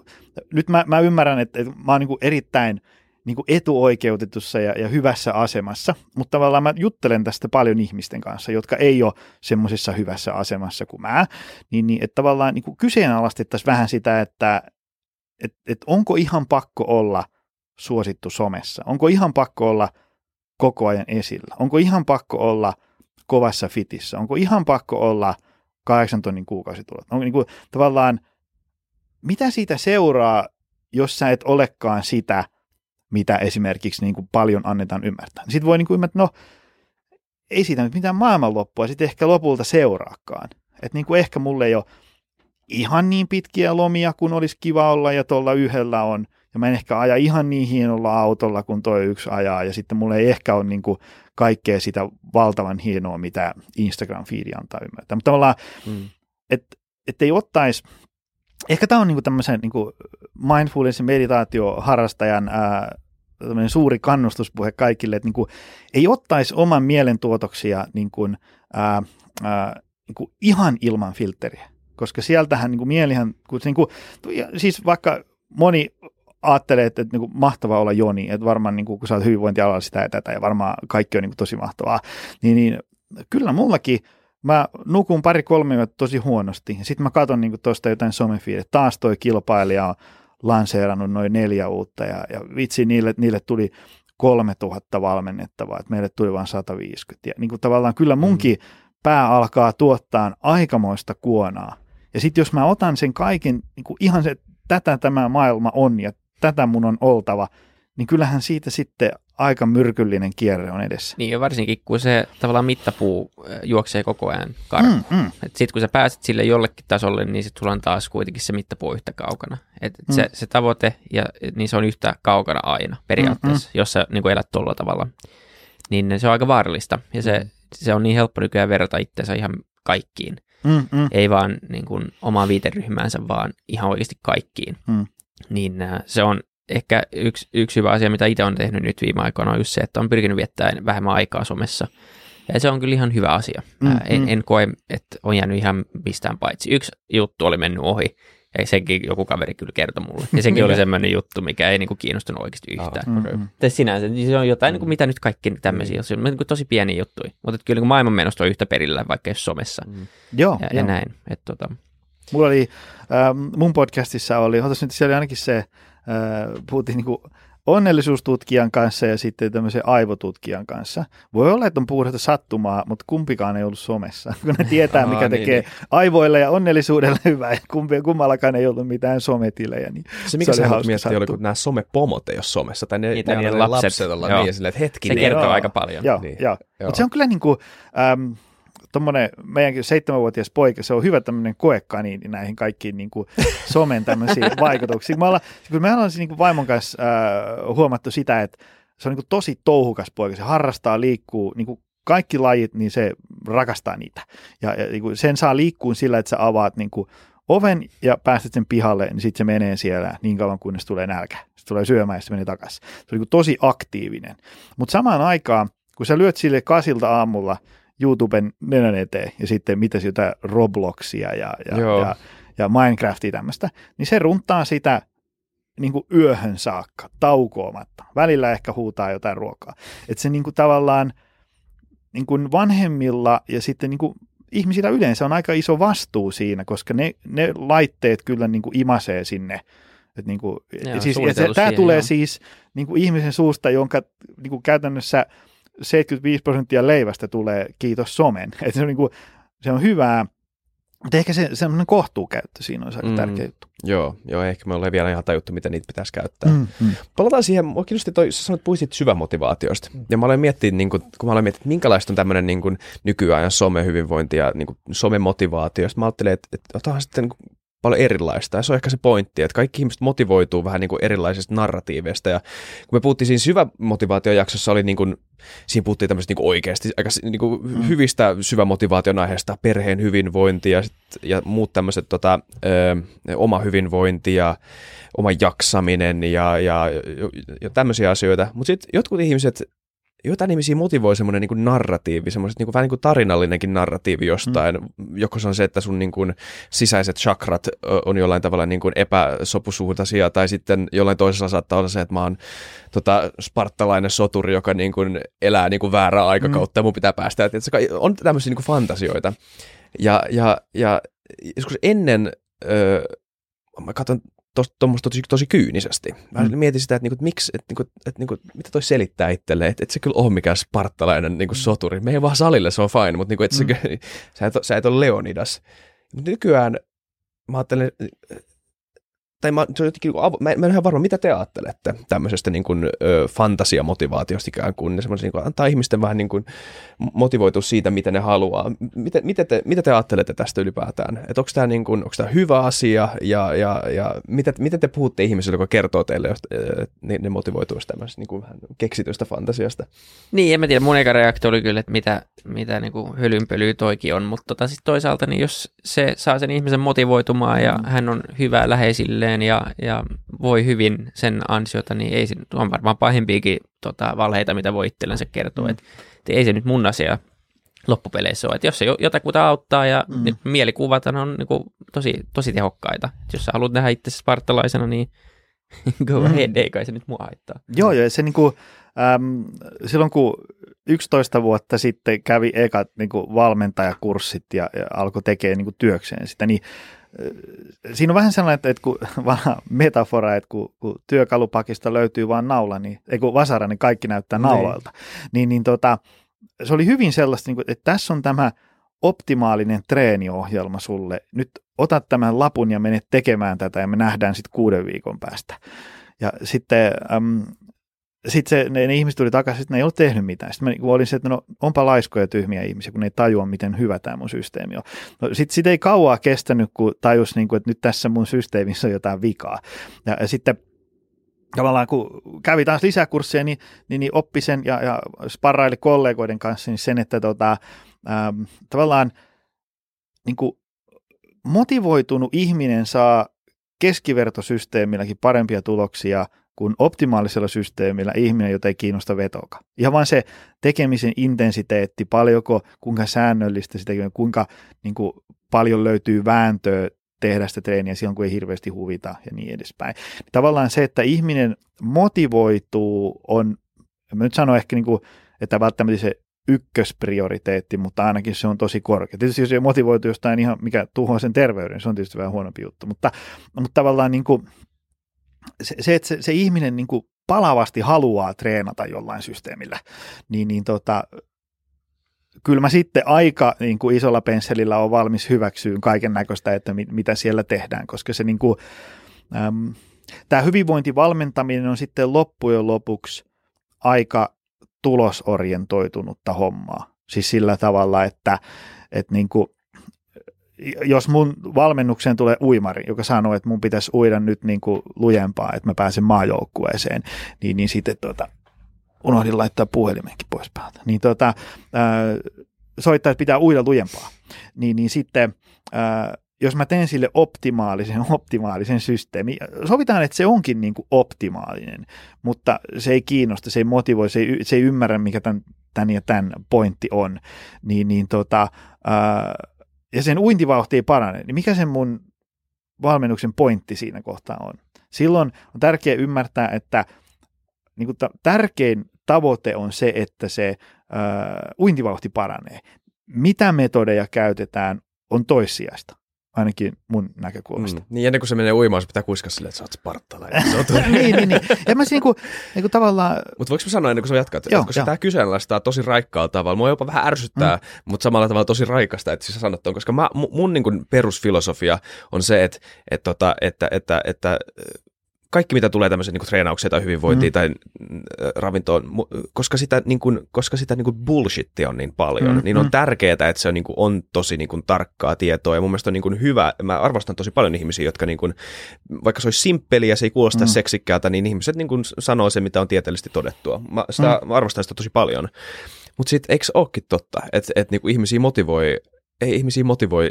nyt mä, mä ymmärrän, että, että mä oon niin kuin erittäin niin kuin etuoikeutetussa ja, ja hyvässä asemassa, mutta tavallaan mä juttelen tästä paljon ihmisten kanssa, jotka ei ole semmoisessa hyvässä asemassa kuin mä, niin, niin että tavallaan niin kuin kyseenalaistettaisiin vähän sitä, että et, et onko ihan pakko olla suosittu somessa, onko ihan pakko olla koko ajan esillä, onko ihan pakko olla kovassa fitissä, onko ihan pakko olla kahdeksan tonnin kuukausitulot, onko niin kuin, tavallaan, mitä siitä seuraa, jos sä et olekaan sitä, mitä esimerkiksi niin kuin paljon annetaan ymmärtää. Sitten voi niin kuin ymmärtää, no ei siitä nyt mitään maailmanloppua sitten ehkä lopulta seuraakaan. Että niin kuin ehkä mulle ei ole ihan niin pitkiä lomia kuin olisi kiva olla ja tuolla yhdellä on. Ja mä en ehkä aja ihan niin hienolla autolla kuin toi yksi ajaa. Ja sitten mulla ei ehkä ole niin kuin kaikkea sitä valtavan hienoa, mitä Instagram-fiidi antaa ymmärtää. Mutta tavallaan, Mm. että et ei ottaisi, ehkä tämä on niinku tämmöisen niinku mindfulness meditaatioharrastajan ää, suuri kannustuspuhe kaikille, että niinku, ei ottaisi oman mielentuotoksia niinku, ää, ää, niinku ihan ilman filtteriä, koska sieltähän niinku mielihän, kun se niinku, ja siis vaikka moni ajattelee, että, että niin kuin mahtavaa olla Joni, että varmaan niin kuin, kun sä oot hyvinvointialalla sitä ja tätä ja varmaan kaikki on niin kuin tosi mahtavaa, niin, niin kyllä mullakin mä nukun pari-kolme yötä tosi huonosti. Ja sitten mä katson niin tuosta jotain somefiidet. Taas toi kilpailija on lanseerannut noin neljä uutta. Ja, ja vitsi, niille, niille tuli 3000 valmennettavaa, että meille tuli vain 150. Ja niin kuin tavallaan kyllä munkin mm. pää alkaa tuottaa aikamoista kuonaa. Ja sitten jos mä otan sen kaiken, niin kuin ihan se, tätä tämä maailma on ja tätä mun on oltava, niin kyllähän siitä sitten aika myrkyllinen kierre on edessä. Niin ja varsinkin kun se tavallaan mittapuu juoksee koko ajan karkuun. Mm, mm. Sitten kun sä pääset sille jollekin tasolle, niin sitten sulla on taas kuitenkin se mittapuu yhtä kaukana. Et, et mm. se, se tavoite, ja, niin se on yhtä kaukana aina periaatteessa, mm, mm. jos sä niin elät tuolla tavalla. Niin se on aika vaarallista ja se, mm. se on niin helppo nykyään verrata itseensä ihan kaikkiin. Mm, mm. Ei vaan niin kuin omaa viiteryhmäänsä, vaan ihan oikeasti kaikkiin. Mm. Niin äh, se on ehkä yksi, yksi hyvä asia, mitä itse on tehnyt nyt viime aikoina, on just se, että on pyrkinyt viettämään vähemmän aikaa somessa. Ja se on kyllä ihan hyvä asia. Mm, Ää, en, mm. en koe, että on jäänyt ihan mistään paitsi. Yksi juttu oli mennyt ohi, ja senkin joku kaveri kyllä kertoi mulle. Ja sekin oli semmoinen juttu, mikä ei niinku kiinnostunut oikeasti yhtään. Ah, okay. sinänsä niin se on jotain, niinku, mitä nyt kaikki tämmöisiä, se on niinku tosi pieni juttu. Mutta kyllä niinku maailmanmenosta on yhtä perillä, vaikka jos somessa. Mm. Joo, ja, jo. ja näin. Et, tota. Mulla oli, ähm, mun podcastissa oli, otas nyt, siellä oli ainakin se, puhuttiin niin kuin onnellisuustutkijan kanssa ja sitten tämmöisen aivotutkijan kanssa. Voi olla, että on puhdasta sattumaa, mutta kumpikaan ei ollut somessa, kun ne tietää, mikä Aa, niin, tekee niin, aivoille ja onnellisuudelle hyvää, ja kumpi, kummallakaan ei ollut mitään sometilejä. Niin se, mikä se haluat miettiä, oli, kun nämä somepomot ei ole somessa, tai ne, niin, ne, ne lapset, lapset olla niin, silleen, että hetki. Se kertoo aika paljon. Joo, niin. joo. joo. Mutta se on kyllä niin kuin, ähm, tuommoinen meidänkin seitsemänvuotias poika, se on hyvä tämmöinen koekaniini näihin kaikkiin niin kuin somen tämmöisiin vaikutuksiin. Me ollaan, kun me ollaan siis niin kuin vaimon kanssa äh, huomattu sitä, että se on niin kuin tosi touhukas poika, se harrastaa, liikkuu, niin kuin kaikki lajit, niin se rakastaa niitä. Ja, ja niin kuin sen saa liikkuun sillä, että sä avaat niin kuin oven ja päästät sen pihalle, niin sitten se menee siellä niin kauan, kunnes tulee nälkä. Se tulee syömään ja se menee takaisin. Se on niin kuin tosi aktiivinen. Mutta samaan aikaan, kun sä lyöt sille kasilta aamulla – YouTuben nenän eteen ja sitten mitä jotain Robloxia ja, ja, ja, ja Minecraftia tämmöistä, niin se runtaa sitä niin kuin yöhön saakka, taukoamatta. Välillä ehkä huutaa jotain ruokaa. Että se niin kuin tavallaan niin kuin vanhemmilla ja sitten niin kuin ihmisillä yleensä on aika iso vastuu siinä, koska ne, ne laitteet kyllä niin kuin imasee sinne. Et niin kuin, Joo, siis, ja se, tämä tulee jo. siis niin kuin ihmisen suusta, jonka niin kuin käytännössä – 75 prosenttia leivästä tulee kiitos somen. Että se on, niin kuin, se on hyvää, mutta ehkä se semmoinen kohtuukäyttö siinä on aika mm, tärkeä juttu. Joo, joo, ehkä me ollaan vielä ihan tajuttu, miten niitä pitäisi käyttää. Mm, mm. Palataan siihen, mua kiinnosti toi, sä sanoit, puhuisit syvämotivaatiosta. Mm. Ja mä olen miettinyt, niin kun, kun mä olen miettinyt, minkälaista on tämmöinen niin nykyään somehyvinvointi ja niin somemotivaatio. Sitten mä ajattelin, että, että otahan sitten paljon erilaista. Ja se on ehkä se pointti, että kaikki ihmiset motivoituu vähän niin kuin erilaisista narratiiveista. Ja kun me puhuttiin siinä syvämotivaatiojaksossa, oli niin kuin, siinä puhuttiin tämmöistä niin kuin oikeasti aika niin kuin mm. hyvistä syvämotivaation aiheista, perheen hyvinvointi ja, ja muut tämmöiset tota, ö, oma hyvinvointi ja oma jaksaminen ja, ja, ja tämmöisiä asioita. Mutta sitten jotkut ihmiset jotain ihmisiä motivoi semmoinen niin narratiivi, semmoiset niin vähän niin kuin tarinallinenkin narratiivi jostain. Mm. Joko se on se, että sun niin kuin sisäiset chakrat on jollain tavalla niin kuin epäsopusuhtaisia, tai sitten jollain toisella saattaa olla se, että mä oon tota, spartalainen soturi, joka niin kuin elää niin kuin väärää aikakautta, mm. ja mun pitää päästä. Että on tämmöisiä niin kuin fantasioita. Ja, ja, ja joskus ennen... Öö, mä katson tuommoista tosi, tosi kyynisesti. Mä mm. mietin sitä, että, niinku, että miksi, että, niinku, että niinku, mitä toi selittää itselleen, että, että se kyllä ole mikään spartalainen niinku, soturi. Me ei vaan salille, se on fine, mutta niinku, että mm. se, sä, et, sä et ole Leonidas. Mutta nykyään mä ajattelen, tai mä, se on jotenkin, niinku mä, mä en ihan varma, mitä te ajattelette tämmöisestä niin kuin, ö, fantasiamotivaatiosta ikään kuin, niin niin kuin, antaa ihmisten vähän niin kuin motivoitua siitä, mitä ne haluaa. Mitä, mitä, te, mitä te ajattelette tästä ylipäätään? Että onko tämä, niin kuin, onko tämä hyvä asia ja, ja, ja mitä, miten te puhutte ihmisille, joka kertoo teille, että ne, ne motivoituisi tämmöisestä niin kuin vähän keksitystä fantasiasta? Niin, en mä tiedä, mun eka reaktio oli kyllä, että mitä, mitä niin kuin hölynpölyä toikin on, mutta tota, sit toisaalta niin jos se saa sen ihmisen motivoitumaan ja mm. hän on hyvä läheisilleen, itselleen ja, ja voi hyvin sen ansiota, niin ei se, on varmaan pahempiakin tota, valheita, mitä voi itsellensä kertoa. Mm. Et, et ei se nyt mun asia loppupeleissä ole. Et jos se jotakuta auttaa ja mm. nyt mielikuvat on niin kuin, tosi, tosi tehokkaita. Et jos sä haluat nähdä itse spartalaisena, niin Go Mm. ahead, ei kai se nyt mua haittaa. Joo, joo, se niinku, äm, silloin kun 11 vuotta sitten kävi ekat niinku valmentajakurssit ja, ja alkoi tekemään niinku työkseen sitä, niin siinä on vähän sellainen, että, että kun vanha metafora, että kun, kun työkalupakista löytyy vain naula, niin, ei kun vasara, niin kaikki näyttää Niin. nauloilta. Niin, niin tota, se oli hyvin sellaista, niin kuin, että tässä on tämä optimaalinen treeniohjelma sulle. Nyt otat tämän lapun ja menet tekemään tätä ja me nähdään sitten kuuden viikon päästä. Ja sitten äm, sit se, ne, ihmiset tuli takaisin, että ne ei ollut tehnyt mitään. Sitten mä niin olin se, että no onpa laiskoja ja tyhmiä ihmisiä, kun ne ei tajua, miten hyvä tämä mun systeemi on. No, sitten sit ei kauaa kestänyt, kun tajus, niin kuin, että nyt tässä mun systeemissä on jotain vikaa. Ja, ja sitten tavallaan kun kävi taas lisäkursseja, niin, niin, niin oppi sen ja, ja sparraili kollegoiden kanssa niin sen, että tota, ähm, tavallaan niin kuin motivoitunut ihminen saa keskivertosysteemilläkin parempia tuloksia kuin optimaalisella systeemillä ihminen, jota ei kiinnosta vetoka. Ihan vain se tekemisen intensiteetti, paljonko, kuinka säännöllistä sitä, kuinka niin kuin, paljon löytyy vääntöä tehdä sitä treeniä silloin, kun ei hirveästi huvita ja niin edespäin. Tavallaan se, että ihminen motivoituu on, mä nyt sano ehkä, niin kuin, että välttämättä se ykkösprioriteetti, mutta ainakin se on tosi korkea. Tietysti jos se motivoituu jostain ihan, mikä tuhoaa sen terveyden, se on tietysti vähän huonompi juttu, mutta, mutta tavallaan niin kuin, se, se, että se, se ihminen niin kuin palavasti haluaa treenata jollain systeemillä, niin, niin tota, kyllä mä sitten aika niin kuin isolla pensselillä on valmis hyväksyyn kaiken näköistä, että mit, mitä siellä tehdään, koska se niin kuin, äm, tämä hyvinvointivalmentaminen on sitten loppujen lopuksi aika tulosorientoitunutta hommaa. Siis sillä tavalla, että, että niin kuin, jos mun valmennukseen tulee uimari, joka sanoo, että mun pitäisi uida nyt niin kuin lujempaa, että mä pääsen maajoukkueeseen, niin, niin sitten tota, unohdin laittaa puhelimenkin pois päältä. Niin tota, ää, soittaa, että pitää uida lujempaa. Niin, niin sitten, ää, jos mä teen sille optimaalisen, optimaalisen systeemi, sovitaan, että se onkin niin kuin optimaalinen, mutta se ei kiinnosta, se ei motivoi, se ei, se ei ymmärrä, mikä tämän, tämän ja tämän pointti on, niin, niin tota, ää, ja sen uintivauhti ei parane, niin mikä sen mun valmennuksen pointti siinä kohtaa on? Silloin on tärkeää ymmärtää, että niin kuin tärkein tavoite on se, että se ää, uintivauhti paranee. Mitä metodeja käytetään on toissijaista, ainakin mun näkökulmasta. Mm. Niin ennen kuin se menee uimaan, se pitää kuiskaa silleen, että sä oot sparttalainen. On niin, niin, niin. Ja mä siis niinku, niinku tavallaan, Mutta voiko mä sanoa ennen kuin sä jatkat, Joo, että koska tämä kyseenalaistaa tosi raikkaalla tavalla. Mua jopa vähän ärsyttää, mm. mutta samalla tavalla tosi raikasta, että sä sanot ton, koska mä, mun, mun niin kuin perusfilosofia on se, että, että, tota, että, että, että kaikki, mitä tulee tämmöiseen niin treenaukseen tai hyvinvointiin mm. tai äh, ravintoon, koska sitä, niin kuin, koska sitä niin kuin bullshittia on niin paljon, Mm, niin on mm. tärkeää, että se on, niin kuin, on tosi niin kuin, tarkkaa tietoa. Ja mun mielestä on niin kuin, hyvä, mä arvostan tosi paljon ihmisiä, jotka niin kuin, vaikka se olisi simppeli ja se ei kuulosta Mm. mm. seksikkäältä, niin ihmiset niin kuin, sanoo se, mitä on tieteellisesti todettua. Mä, sitä, mm. mä arvostan sitä tosi paljon. Mutta sitten eikö olekin totta, että et, niinku ihmisiä motivoi ei ihmisiä motivoi,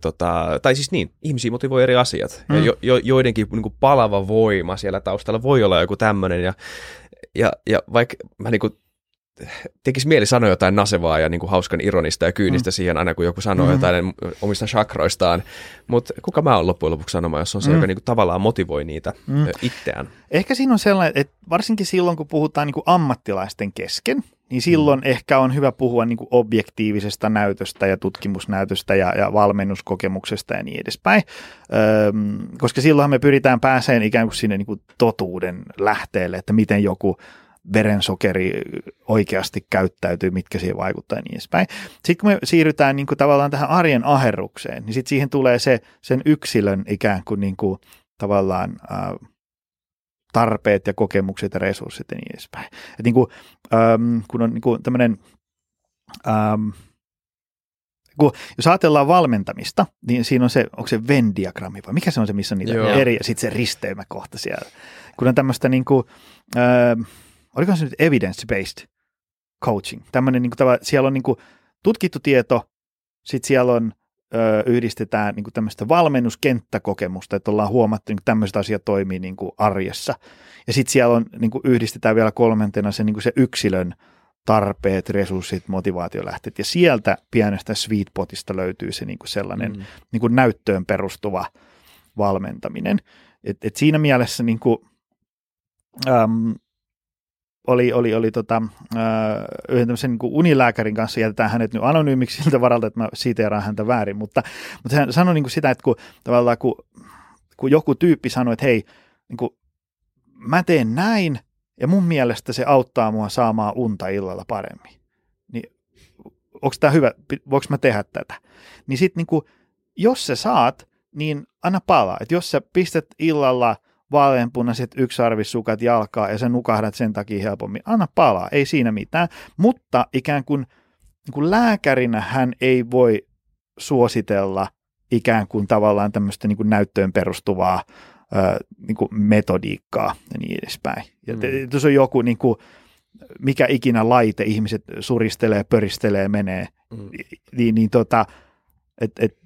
tota, tai siis niin, ihmisiä motivoi eri asiat. Mm. Ja jo, jo, joidenkin niin kuin palava voima siellä taustalla voi olla joku tämmöinen. Ja, ja, ja vaikka mä niin kuin, tekisi mieli sanoa jotain nasevaa ja niin kuin hauskan ironista ja kyynistä mm. siihen aina, kun joku sanoo mm. jotain omista chakroistaan. Mutta kuka mä oon loppujen lopuksi sanomaan, jos on se, mm. joka niin kuin, tavallaan motivoi niitä mm. itseään. ehkä siinä on sellainen, että varsinkin silloin, kun puhutaan niin kuin ammattilaisten kesken, niin silloin mm. ehkä on hyvä puhua niin kuin objektiivisesta näytöstä ja tutkimusnäytöstä ja, ja valmennuskokemuksesta ja niin edespäin, Öm, koska silloin me pyritään pääseen ikään kuin sinne niin kuin totuuden lähteelle, että miten joku verensokeri oikeasti käyttäytyy, mitkä siihen vaikuttaa ja niin edespäin. Sitten kun me siirrytään niin kuin tavallaan tähän arjen aherrukseen, niin sitten siihen tulee se sen yksilön ikään kuin, niin kuin tavallaan äh, tarpeet ja kokemukset ja resurssit ja niin edespäin. Et niin kuin, ähm, kun on niin kuin tämmöinen, ähm, kun, jos ajatellaan valmentamista, niin siinä on se, onko se Venn-diagrammi vai mikä se on se, missä on niitä Joo. eri, ja sitten se risteymäkohta siellä. Kun on tämmöistä niin kuin, ähm, oliko se nyt evidence-based coaching, tämmöinen niin kuin, siellä on niin kuin tutkittu tieto, sitten siellä on ö, yhdistetään niin kuin tämmöistä valmennuskenttäkokemusta, että ollaan huomattu, että tämmöiset asiat toimii niin kuin arjessa. Ja sitten siellä on, niin kuin yhdistetään vielä kolmantena se, niin kuin se yksilön tarpeet, resurssit, motivaatiolähteet. Ja sieltä pienestä sweet potista löytyy se niin kuin sellainen mm. niin kuin näyttöön perustuva valmentaminen. Et, et siinä mielessä niin kuin äm, oli, oli, oli tota, äh, yhden tämmöisen niin unilääkärin kanssa, jätetään hänet nyt anonyymiksi siltä varalta, että mä siteeraan häntä väärin, mutta, mutta hän sanoi niin kuin sitä, että kun, tavallaan kun, kun joku tyyppi sanoi, että hei, niin kuin, mä teen näin, ja mun mielestä se auttaa mua saamaan unta illalla paremmin. Niin onko tämä hyvä, voiko mä tehdä tätä? Niin sitten niin jos sä saat, niin anna palaa. Että jos sä pistät illalla vaaleanpunaiset yksarvissukat jalkaa ja sä nukahdat sen takia helpommin, anna palaa, ei siinä mitään. Mutta ikään kuin, niin kuin lääkärinä hän ei voi suositella ikään kuin tavallaan tämmöistä niin kuin näyttöön perustuvaa niin kuin metodiikkaa ja niin edespäin. Ja mm. jos on joku, niin kuin, mikä ikinä laite ihmiset suristelee, pöristelee, menee, mm. niin, niin tota, et, et,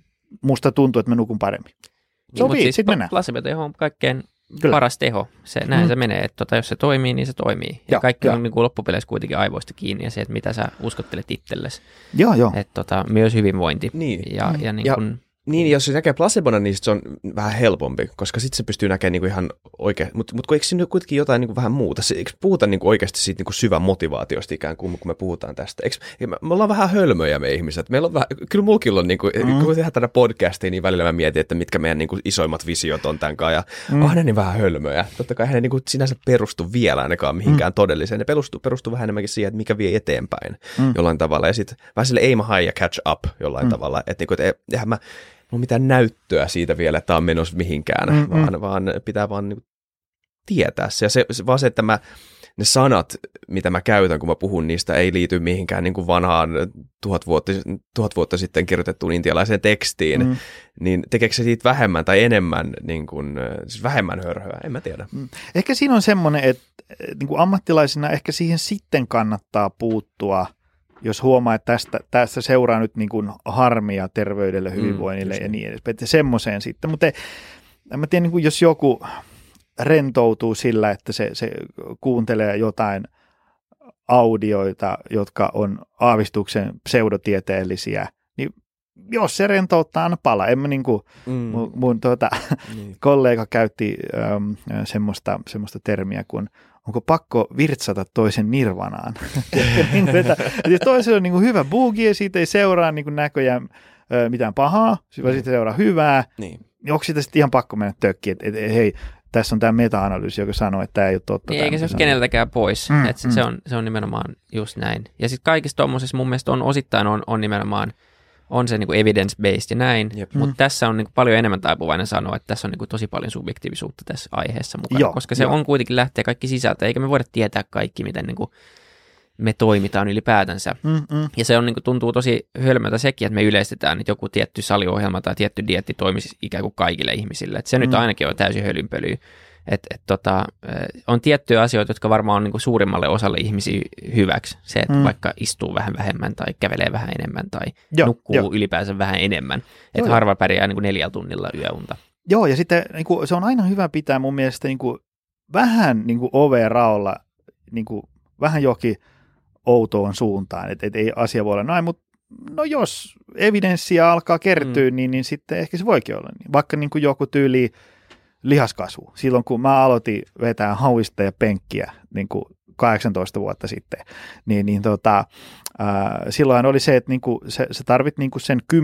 musta tuntuu, että mä nukun paremmin. Sopii, niin, siis sitten mennään. Placebo-teho on kaikkein Kyllä. paras teho. Se, näin mm. se menee, että tota, jos se toimii, niin se toimii. Ja, ja kaikki ja. on niin kuin loppupeleissä kuitenkin aivoista kiinni ja se, että mitä sä uskottelet itsellesi. Joo, joo. Että tota, myös hyvinvointi. Niin. Ja, mm. ja, niin ja kun, niin, jos se näkee placebona, niin se on vähän helpompi, koska sitten se pystyy näkemään niinku ihan oikein. Mutta mut, eikö siinä kuitenkin jotain niinku vähän muuta? Se, eikö puhuta niinku oikeasti siitä niinku syvän motivaatiosta ikään kuin, kun me puhutaan tästä? Eikö, me, me ollaan vähän hölmöjä me ihmiset. Meillä on vähän, kyllä mulkilla on, niinku, mm. kun tehdään tätä podcastia, niin välillä mä mietin, että mitkä meidän niinku isoimmat visiot on tämän kanssa. Ja mm. oh, ne niin vähän hölmöjä. Totta kai ne niinku sinänsä perustu vielä ainakaan mihinkään mm. todelliseen. Ne perustuu, perustuu vähän enemmänkin siihen, että mikä vie eteenpäin mm. jollain tavalla. Ja sitten vähän sille aim high ja catch up jollain mm. tavalla. Että niinku, et, et, mä, ole mitään näyttöä siitä vielä, että tämä on menossa mihinkään, mm-hmm. vaan, vaan pitää vaan niin tietää se. Ja se, se, vaan se, että mä, ne sanat, mitä mä käytän, kun mä puhun niistä, ei liity mihinkään niin kuin vanhaan tuhat vuotta, tuhat vuotta sitten kirjoitettuun intialaiseen tekstiin, mm. niin tekeekö se siitä vähemmän tai enemmän, niin kuin, siis vähemmän hörhöä, en mä tiedä. Mm. Ehkä siinä on semmoinen, että niin kuin ammattilaisina ehkä siihen sitten kannattaa puuttua – jos huomaa, että tästä, tästä seuraa nyt niin kuin harmia terveydelle, mm, hyvinvoinnille mm, ja niin edespäin, että semmoiseen sitten, mutta en mä tiedä, niin kuin jos joku rentoutuu sillä, että se, se kuuntelee jotain audioita, jotka on aavistuksen pseudotieteellisiä, niin jos se rentouttaa, aina pala. En mä niin kuin, mm. mun, mun tuota, niin. kollega käytti äm, semmoista, semmoista termiä kuin onko pakko virtsata toisen nirvanaan. niin että, että toisen on niin kuin hyvä bugi ja siitä ei seuraa niin kuin näköjään mitään pahaa, vaan mm. siitä seuraa hyvää. Niin. niin onko siitä sitten ihan pakko mennä tökkiin, että, että, että hei, tässä on tämä meta-analyysi, joka sanoo, että tämä ei ole totta. Niin, eikä se ole keneltäkään pois. Mm, että mm. Se, on, se on nimenomaan just näin. Ja sitten kaikissa tuommoisissa mun mielestä on osittain on, on nimenomaan – on se niin kuin evidence-based ja näin, mutta mm. tässä on niin kuin paljon enemmän taipuvainen sanoa, että tässä on niin kuin tosi paljon subjektiivisuutta tässä aiheessa mukana, Joo, koska se jo. on kuitenkin lähtee kaikki sisältä, eikä me voida tietää kaikki, miten niin kuin me toimitaan ylipäätänsä. Mm-mm. Ja se on, niin kuin, tuntuu tosi hölmöltä sekin, että me yleistetään, että joku tietty saliohjelma tai tietty dietti toimisi ikään kuin kaikille ihmisille. Että se mm. nyt ainakin on täysin hölynpölyä. Et, et, tota, on tiettyjä asioita, jotka varmaan on niinku suurimmalle osalle ihmisiä hyväksi. Se, että mm. vaikka istuu vähän vähemmän tai kävelee vähän enemmän tai jo, nukkuu jo. ylipäänsä vähän enemmän. Että harva pärjää niinku neljällä tunnilla yöunta. Joo, ja sitten niinku, se on aina hyvä pitää mun mielestä niinku, vähän niinku ovea raolla, niinku, vähän jokin outoon suuntaan. Että et ei asia voi olla näin, mutta no jos evidenssiä alkaa kertyä, mm. niin, niin sitten ehkä se voikin olla niin. Vaikka niin kuin joku tyyli lihaskasvu. Silloin kun mä aloitin vetää hauista ja penkkiä niin kuin 18 vuotta sitten, niin, niin tota, ää, silloin oli se, että niin kuin se, se tarvit niin kuin sen 10-12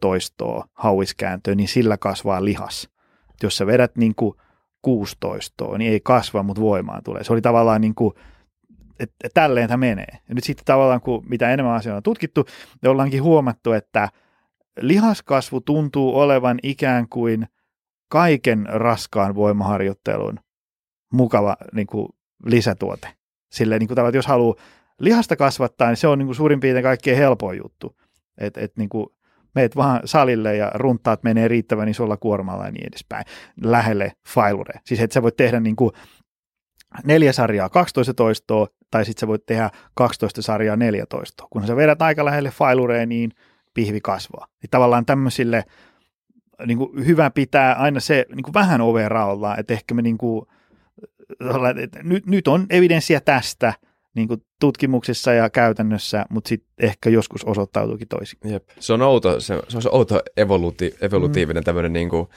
toistoa hauiskääntöä, niin sillä kasvaa lihas. Jos sä vedät niin kuin 16, niin ei kasva, mutta voimaan tulee. Se oli tavallaan niin kuin, että tälleen tämä menee. Ja nyt sitten tavallaan, kun mitä enemmän asioita on tutkittu, niin ollaankin huomattu, että lihaskasvu tuntuu olevan ikään kuin – kaiken raskaan voimaharjoittelun mukava niin kuin lisätuote. Silleen, niin kuin tavallaan, että jos haluaa lihasta kasvattaa, niin se on niin kuin suurin piirtein kaikkein helpoin juttu. Että et, niin kuin meet vaan salille ja runtaat menee riittävän isolla kuormalla ja niin edespäin, lähelle failure. Siis että sä voit tehdä niin kuin neljä sarjaa 12 toistoa, tai sitten sä voit tehdä 12 sarjaa 14. Kun sä vedät aika lähelle failureen, niin pihvi kasvaa. Niin tavallaan tämmöisille niin kuin hyvä pitää aina se niin kuin vähän overaalla, että ehkä me niin kuin, että nyt, nyt on evidenssiä tästä niin kuin tutkimuksissa ja käytännössä, mutta sitten ehkä joskus osoittautuukin toisin. Jep. Se on outo, se, se on se outo evoluti, evolutiivinen mm. tämmöinen niin kuin,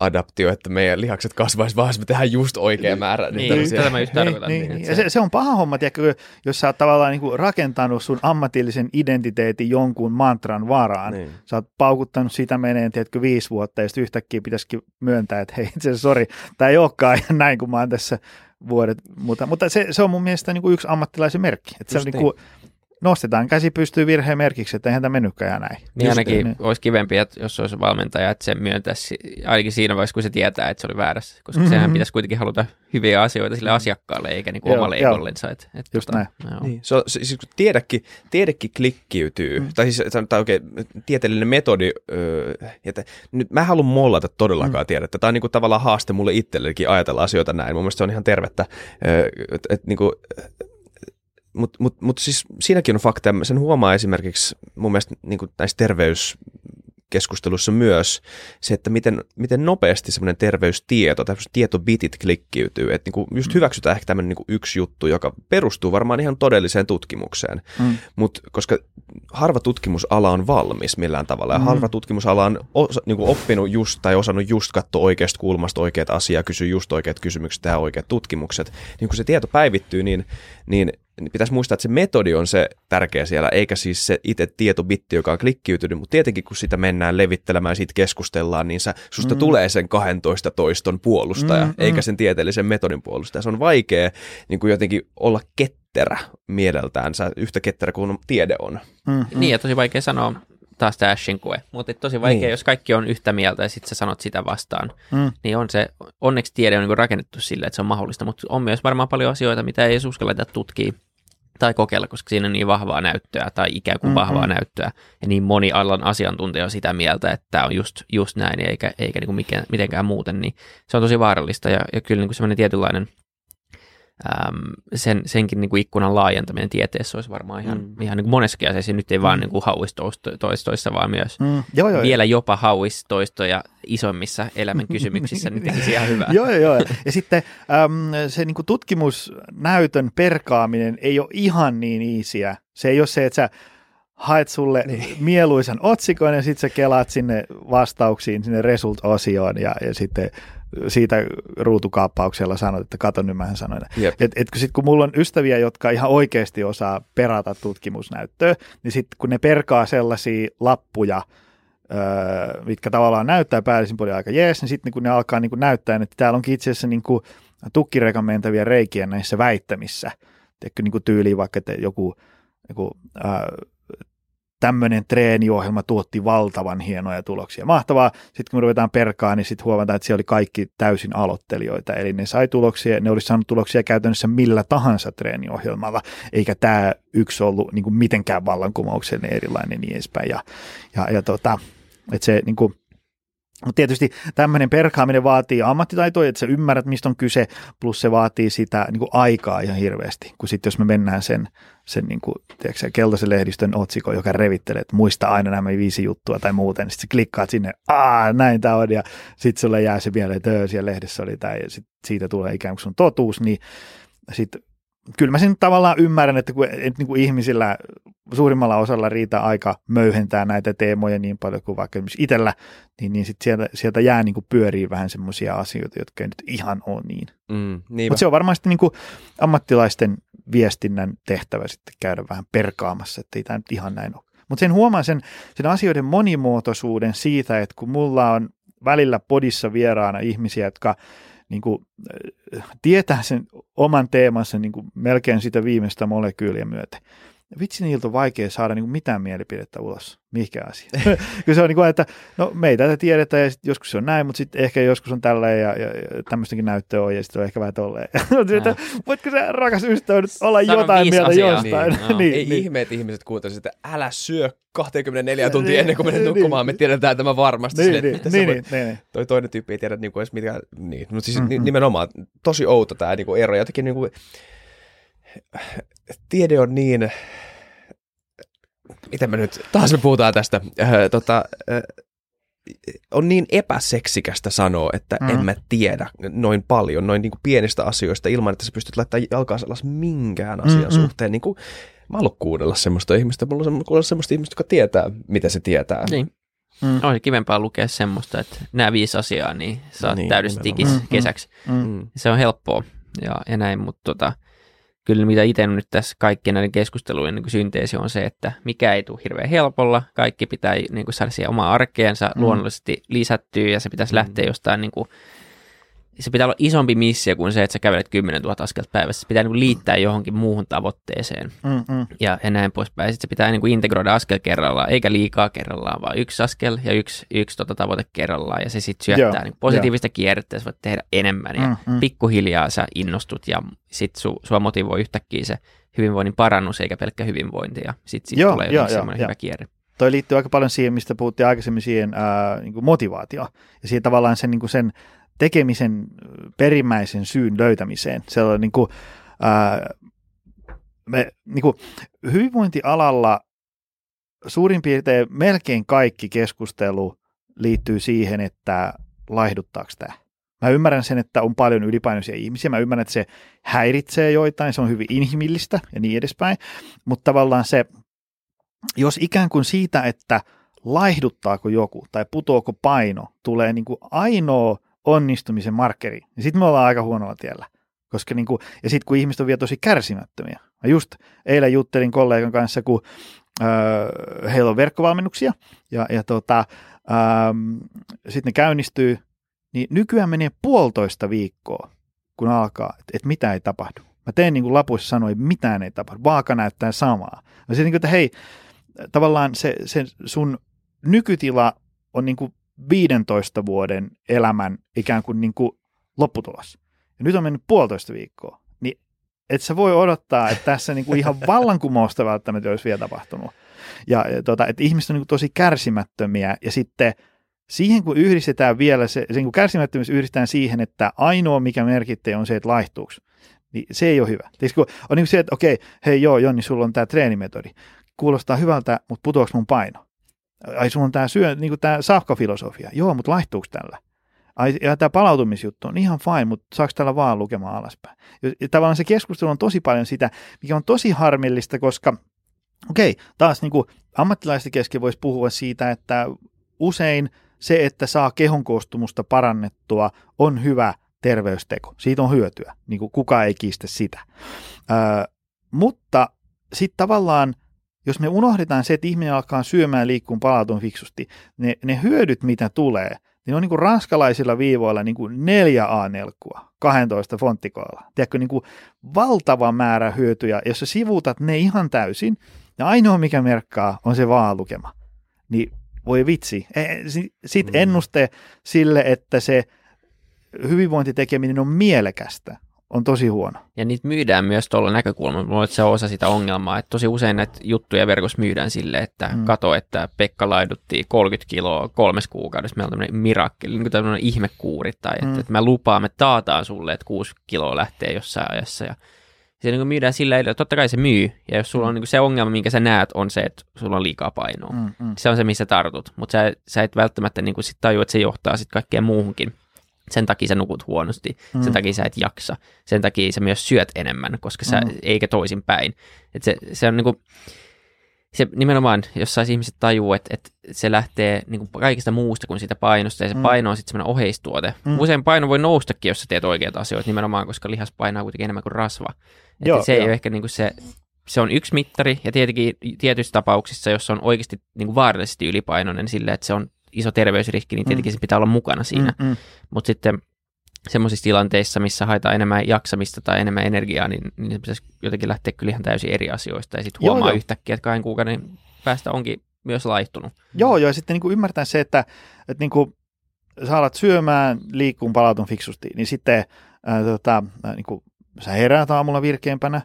adaptio, että meidän lihakset kasvaisi vaan, jos me tehdään just oikea määrä. Niin, tämmöisiä- tätä mä just tarkoitan. Niin, niin, niin, se, se on paha homma, tiedätkö, jos sä oot tavallaan niin kuin rakentanut sun ammatillisen identiteetin jonkun mantran varaan. Niin. Sä oot paukuttanut sitä meneen, tiedätkö, viisi vuotta ja sitten yhtäkkiä pitäisikin myöntää, että hei, itse asiassa, sori, tämä ei olekaan ihan näin, kuin mä oon tässä vuodet. Mutta, mutta se, se, on mun mielestä niin kuin yksi ammattilaisen merkki. Että se on Just niin kuin, nostetaan käsi pystyy virheen merkiksi, että eihän tämä mennytkään ihan näin. Niin Just ainakin niin. olisi kivempi, että jos olisi valmentaja, että se myöntäisi ainakin siinä vaiheessa, kun se tietää, että se oli väärässä. Koska Mhm. sehän pitäisi kuitenkin haluta hyviä asioita sille asiakkaalle, eikä niin kuin Joo, omalle joo. egollensa. Että, että Just näin. Joo. Niin, se on, se, siis kun tiedekin, tiedekin klikkiytyy, mm. tai siis tämä oikein tieteellinen metodi, öö, että nyt mä en halua mollata todellakaan mm. tiedettä. Tämä on niinku tavallaan haaste mulle itsellekin ajatella asioita näin. Mun mielestä se on ihan tervettä. Öö, et, et, niinku, mutta mut, mut siis siinäkin on fakta, sen huomaa esimerkiksi mun mielestä niinku näissä terveyskeskustelussa myös se, että miten, miten nopeasti semmoinen terveystieto, tämmöiset tietobitit klikkiytyy, että niinku just hyväksytään ehkä tämmöinen niinku yksi juttu, joka perustuu varmaan ihan todelliseen tutkimukseen, Mm. mutta koska harva tutkimusala on valmis millään tavalla, ja Mm. harva tutkimusala on osa, niinku oppinut just tai osannut just katsoa oikeasta kulmasta oikeat asiaa, kysyä just oikeat kysymykset, tehdä oikeat tutkimukset, niin kun se tieto päivittyy, niin, niin pitäisi muistaa, että se metodi on se tärkeä siellä, eikä siis se itse tietobitti, joka on klikkiytynyt, mutta tietenkin kun sitä mennään levittelemään ja siitä keskustellaan, niin sä, susta mm. tulee sen 12 toiston puolustaja, Mm, mm, mm. eikä sen tieteellisen metodin puolustaja. Se on vaikea niin kuin jotenkin olla ketterä mieleltäänsä, yhtä ketterä kuin tiede on. Mm. Niin, ja tosi vaikea sanoa taas tämä Ashin koe, mutta tosi vaikea, Niin. jos kaikki on yhtä mieltä ja sitten sä sanot sitä vastaan, Mm. niin on se, onneksi tiede on niin rakennettu sille, että se on mahdollista, mutta on myös varmaan paljon asioita, mitä ei edes uskalleta tutkia tai kokeilla, koska siinä on niin vahvaa näyttöä tai ikään kuin Mm, vahvaa mm. näyttöä, ja niin moni alan asiantuntija on sitä mieltä, että tämä on just, just näin, eikä, eikä niin kuin mikään, mitenkään muuten, niin se on tosi vaarallista, ja, ja kyllä niin kuin semmoinen tietynlainen äm, sen, senkin niin kuin ikkunan laajentaminen tieteessä olisi varmaan ihan, mm. ihan niin kuin monessakin asiassa, nyt ei vaan Mm. niin kuin hauistoistoissa, vaan myös Mm. Joo, joo, vielä jopa hauistoistoja isommissa elämän kysymyksissä, niin tekisi ihan hyvää. Joo, joo, joo. Ja sitten äm, se niin kuin tutkimusnäytön perkaaminen ei ole ihan niin easyä. Se ei ole se, että sä haet sulle niin. mieluisan otsikon ja sitten sä kelaat sinne vastauksiin, sinne result-osioon ja, ja sitten siitä ruutukaappauksella sanot, että kato nyt mähän sanoin. Et, et kun, sit, kun mulla on ystäviä, jotka ihan oikeasti osaa perata tutkimusnäyttöä, niin sitten kun ne perkaa sellaisia lappuja, öö, mitkä tavallaan näyttää päällisin puolin aika jees, niin sitten kun ne alkaa niin kuin näyttää, että täällä onkin itse asiassa niin tukkirekan mentäviä reikiä näissä väittämissä. Tiedätkö, niin kuin tyyliin vaikka, että joku, joku ää, tämmöinen treeniohjelma tuotti valtavan hienoja tuloksia. Mahtavaa. Sitten kun me ruvetaan perkaa, niin sitten huomataan, että siellä oli kaikki täysin aloittelijoita. Eli ne sai tuloksia, ne olisi saanut tuloksia käytännössä millä tahansa treeniohjelmalla, eikä tämä yksi ollut niin kuin mitenkään vallankumouksellinen erilainen niin edespäin. Ja, ja, ja tota, että se niin kuin, mutta tietysti tämmöinen perkaaminen vaatii ammattitaitoa, että sä ymmärrät, mistä on kyse, plus se vaatii sitä niin kuin aikaa ihan hirveästi, kun sitten jos me mennään sen, sen niin kuin, tiedätkö, keltaisen lehdistön otsikon, joka revittelee, että muista aina nämä viisi juttua tai muuten, sitten klikkaat sinne, aa, näin tämä on, ja sitten sulle jää se mieleen, että öö, siellä lehdessä oli tämä, ja sit siitä tulee ikään kuin sun totuus, niin sitten kyllä mä sen tavallaan ymmärrän, että kun, että niin kuin ihmisillä suurimmalla osalla riitä aika möyhentää näitä teemoja niin paljon kuin vaikka esimerkiksi itsellä, niin, niin sit sieltä, sieltä jää niin kuin pyörii vähän semmoisia asioita, jotka ei nyt ihan ole niin. Mm. Mutta se on varmaan sitten niin kuin ammattilaisten viestinnän tehtävä sitten käydä vähän perkaamassa, että ei tämä nyt ihan näin ole. Mutta sen huomaa sen, sen asioiden monimuotoisuuden siitä, että kun mulla on välillä podissa vieraana ihmisiä, jotka niin kuin, äh, tietää sen oman teemansa niin kuin melkein sitä viimeistä molekyyliä myöten. Vitsi, niiltä on vaikea saada niin kuin mitään mielipidettä ulos mihinkään asiaan. Kyllä se on niin kuin, että no me ei tätä tiedetä ja sit joskus se on näin, mutta sitten ehkä joskus on tälleen ja, ja, ja tämmöistäkin näyttöä on ja sitten on ehkä vähän tolleen. että, voitko sä rakas ystävä nyt olla Sano jotain mieltä asiaa. jostain? Niin, joo. niin, Ei niin. ihme, että ihmiset kuuntelisivat, että älä syö 24 tuntia Niin, ennen kuin menet niin. nukkumaan, me tiedetään tämä varmasti. Niin, Silleen, niin, niin, niin, voit- niin, niin. toi toinen tyyppi ei tiedä niinku edes mitään, niin, mutta siis mm-hmm. nimenomaan tosi outo tämä niinku ero, jotenkin niinku, tiede on niin, miten me nyt, taas me puhutaan tästä, äh, tota, äh, on niin epäseksikästä sanoa, että Mm. en mä tiedä noin paljon, noin niinku pienistä asioista ilman, että sä pystyt laittamaan jalkaa alas minkään asian Mm-mm. mm-hmm. suhteen. Niinku, mä haluan kuunnella semmoista ihmistä, mulla on kuunnella semmoista ihmistä, joka tietää, mitä se tietää. Niin. Mm. On kivempaa lukea semmoista, että nämä viisi asiaa, niin saat Niin, niin, täydessä nimenomaan. digis kesäksi. Mm. Mm. Se on helppoa ja, ja näin, mutta tota, kyllä mitä itse nyt tässä kaikkien näiden keskustelujen niin synteesi on se, että mikä ei tule hirveän helpolla, kaikki pitää niin kuin saada siihen omaa arkeensa Mm. mm. luonnollisesti lisättyä ja se pitäisi lähteä jostain niin kuin, se pitää olla isompi missio kuin se, että sä kävelet 10 000 askelta päivässä. Se pitää niin kuin liittää johonkin muuhun tavoitteeseen Mm, mm. ja, ja näin poispäin. Sitten se pitää niin kuin integroida askel kerrallaan, eikä liikaa kerrallaan, vaan yksi askel ja yksi, yksi tota tavoite kerrallaan. Ja se sitten syöttää Joo, niin positiivista kierrettä, ja sä voit tehdä enemmän. Ja Mm, mm. pikkuhiljaa sä innostut ja sitten su, sua motivoi yhtäkkiä se hyvinvoinnin parannus, eikä pelkkä hyvinvointi. Ja sitten sit tulee joo, semmoinen hyvä kierre. toi liittyy aika paljon siihen, mistä puhuttiin aikaisemmin siihen ää, niin motivaatioon ja siihen tavallaan sen, niin kuin sen tekemisen perimmäisen syyn löytämiseen. Se on niin kuin, ää, me, niin kuin hyvinvointialalla suurin piirtein melkein kaikki keskustelu liittyy siihen, että laihduttaako tämä. Mä ymmärrän sen, että on paljon ylipainoisia ihmisiä. Mä ymmärrän, että se häiritsee joitain, se on hyvin inhimillistä ja niin edespäin. Mutta tavallaan se, jos ikään kuin siitä, että laihduttaako joku tai putoako paino, tulee niin kuin ainoa onnistumisen markkeri, niin sitten me ollaan aika huonolla tiellä. Koska niin kuin, ja sitten kun ihmiset on vielä tosi kärsimättömiä. Mä just eilen juttelin kollegan kanssa, kun öö, heillä on verkkovalmennuksia ja, ja tota, sitten ne käynnistyy, niin nykyään menee puolitoista viikkoa, kun alkaa, että et mitä ei tapahdu. Mä tein niin kuin lapuissa sanoin, mitään ei tapahdu, vaaka näyttää samaa. Mä siis niin kuin, että hei, tavallaan se, se sun nykytila on niin kuin 15 vuoden elämän ikään kuin, niin kuin lopputulos. Ja nyt on mennyt puolitoista viikkoa. Niin et sä voi odottaa, että tässä niin kuin ihan vallankumousta välttämättä olisi vielä tapahtunut. Ja, ja tota, että ihmiset on niin kuin tosi kärsimättömiä ja sitten siihen kun yhdistetään vielä, se, se niin kuin kärsimättömyys yhdistetään siihen, että ainoa mikä merkittää on se, että laihtuuko. Niin se ei ole hyvä. Kun on niin kuin se, että okei, hei joo Jonni, sulla on tämä treenimetodi. Kuulostaa hyvältä, mutta putoaks mun paino? Ai sulla on tämä syö, niin kuin tämä safkafilosofia. Joo, mutta laihtuuko tällä? Ai, ja tämä palautumisjuttu on ihan fine, mutta saako tällä vaan lukemaan alaspäin? Ja, tavallaan se keskustelu on tosi paljon sitä, mikä on tosi harmillista, koska okei, taas niin kuin ammattilaisten kesken voisi puhua siitä, että usein se, että saa kehon koostumusta parannettua, on hyvä terveysteko. Siitä on hyötyä, niin kuin kukaan ei kiistä sitä. Öö, mutta sitten tavallaan, jos me unohdetaan se, että ihminen alkaa syömään, liikkuun, palautumaan fiksusti, ne, ne hyödyt, mitä tulee, niin on niin kuin ranskalaisilla viivoilla niin kuin 4 A-nelkkua 12 fonttikoilla. Tiedätkö, niin kuin valtava määrä hyötyjä, jos sä sivuutat ne ihan täysin, ja ainoa mikä merkkaa on se vaalukema. Niin voi vitsi. Sitten Mm. ennuste sille, että se hyvinvointitekeminen on mielekästä, on tosi huono. Ja niitä myydään myös tuolla näkökulmalla. Mä että se on osa sitä ongelmaa, että tosi usein näitä juttuja verkossa myydään sille, että Mm. kato, että Pekka laidutti 30 kiloa kolmes kuukaudessa. Meillä on tämmöinen mirakkeli, niin kuin tämmöinen ihmekuuri, tai että, Mm. että mä lupaan, me taataan sulle, että 6 kiloa lähtee jossain ajassa. Ja se niin myydään sillä, että totta kai se myy, ja jos sulla on niin se ongelma, minkä sä näet, on se, että sulla on liikaa painoa. Mm. Mm. Se on se, missä tartut, mutta sä, sä et välttämättä niin sit tajua, että se johtaa sitten kaikkeen muuhunkin. Sen takia sä nukut huonosti, Mm. sen takia sä et jaksa, sen takia sä myös syöt enemmän, koska sä, Mm. eikä toisin päin. Et se, se on niinku, se nimenomaan, jos saisi ihmiset tajuu, että, että se lähtee niinku kaikista muusta kuin siitä painosta, ja se Mm. paino on sitten semmoinen oheistuote. Mm. Usein paino voi noustakin, jos sä teet oikeita asioita, nimenomaan, koska lihas painaa kuitenkin enemmän kuin rasva. Et Joo, se ei joo. ole ehkä niinku se, se on yksi mittari, ja tietenkin tietyissä tapauksissa, jos on oikeasti niinku vaarallisesti ylipainoinen sille, että se on iso terveysriski, niin tietenkin Mm. se pitää olla mukana siinä. Mm, mm. Mutta sitten semmoisissa tilanteissa, missä haetaan enemmän jaksamista tai enemmän energiaa, niin, niin se pitäisi jotenkin lähteä kyllä ihan täysin eri asioista. Ja sitten Joo, huomaa joo. yhtäkkiä, että kahden kuukauden päästä onkin myös laihtunut. Joo, joo, ja sitten niin kuin ymmärtää se, että, että niin kuin sä alat syömään, liikkuun, palautun fiksusti, niin sitten ää, tota, ää, niin kuin sä heräät aamulla virkeämpänä,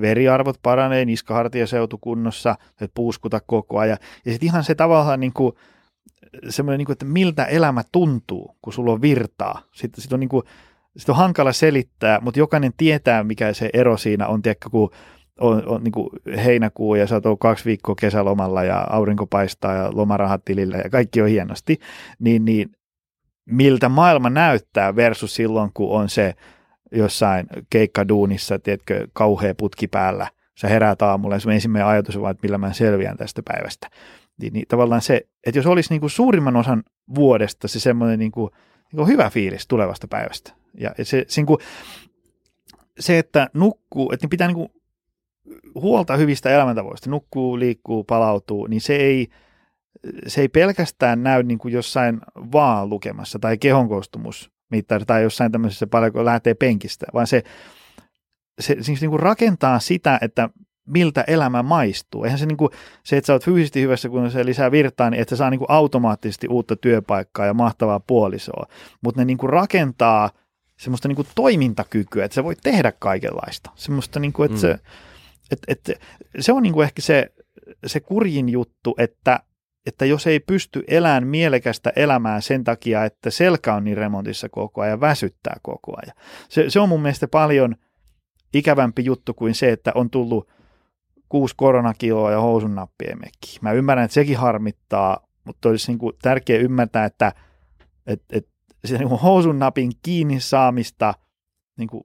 veriarvot paranee, niskahartiaseutu kunnossa, et puuskuta koko ajan. Ja sitten ihan se tavallaan niin kuin, semmoinen, niin kuin, että miltä elämä tuntuu, kun sulla on virtaa. Sitten sit on, niin kuin, sit on hankala selittää, mutta jokainen tietää, mikä se ero siinä on, tiedätkö, kun on, on niin kuin heinäkuu ja sä oot kaksi viikkoa kesälomalla ja aurinko paistaa ja lomarahat tilillä ja kaikki on hienosti, niin, niin miltä maailma näyttää versus silloin, kun on se jossain keikkaduunissa, tiedätkö, kauhea putki päällä, sä heräät aamulla ja sun ensimmäinen ajatus on vaan, että millä mä selviän tästä päivästä. Niin, niin tavallaan se, että jos olisi niin kuin suurimman osan vuodesta se semmoinen niin kuin, niin kuin hyvä fiilis tulevasta päivästä. Ja se, se, niin kuin, se että nukkuu, että niin pitää niin kuin huolta hyvistä elämäntavoista, nukkuu, liikkuu, palautuu, niin se ei, se ei pelkästään näy niin kuin jossain vaan lukemassa tai kehonkoostumusmittari tai jossain tämmöisessä paljon, kun lähtee penkistä, vaan se, se siis niin kuin rakentaa sitä, että miltä elämä maistuu. Eihän se, niin kuin, se, että sä oot fyysisesti hyvässä, kun se lisää virtaa, niin että se saa niin kuin automaattisesti uutta työpaikkaa ja mahtavaa puolisoa. Mutta ne niin kuin rakentaa semmoista niin kuin toimintakykyä, että se voi tehdä kaikenlaista. Semmoista, niin kuin, että mm. se, että, että se on niin kuin ehkä se, se kurjin juttu, että, että jos ei pysty elämään mielekästä elämää sen takia, että selkä on niin remontissa koko ajan ja väsyttää koko ajan. Se, se on mun mielestä paljon ikävämpi juttu kuin se, että on tullut kuusi koronakiloa ja housun nappien mekki. Mä ymmärrän, että sekin harmittaa, mutta olisi niin kuin tärkeää ymmärtää, että että että sitä niin kuin housun napin kiinni saamista niin kuin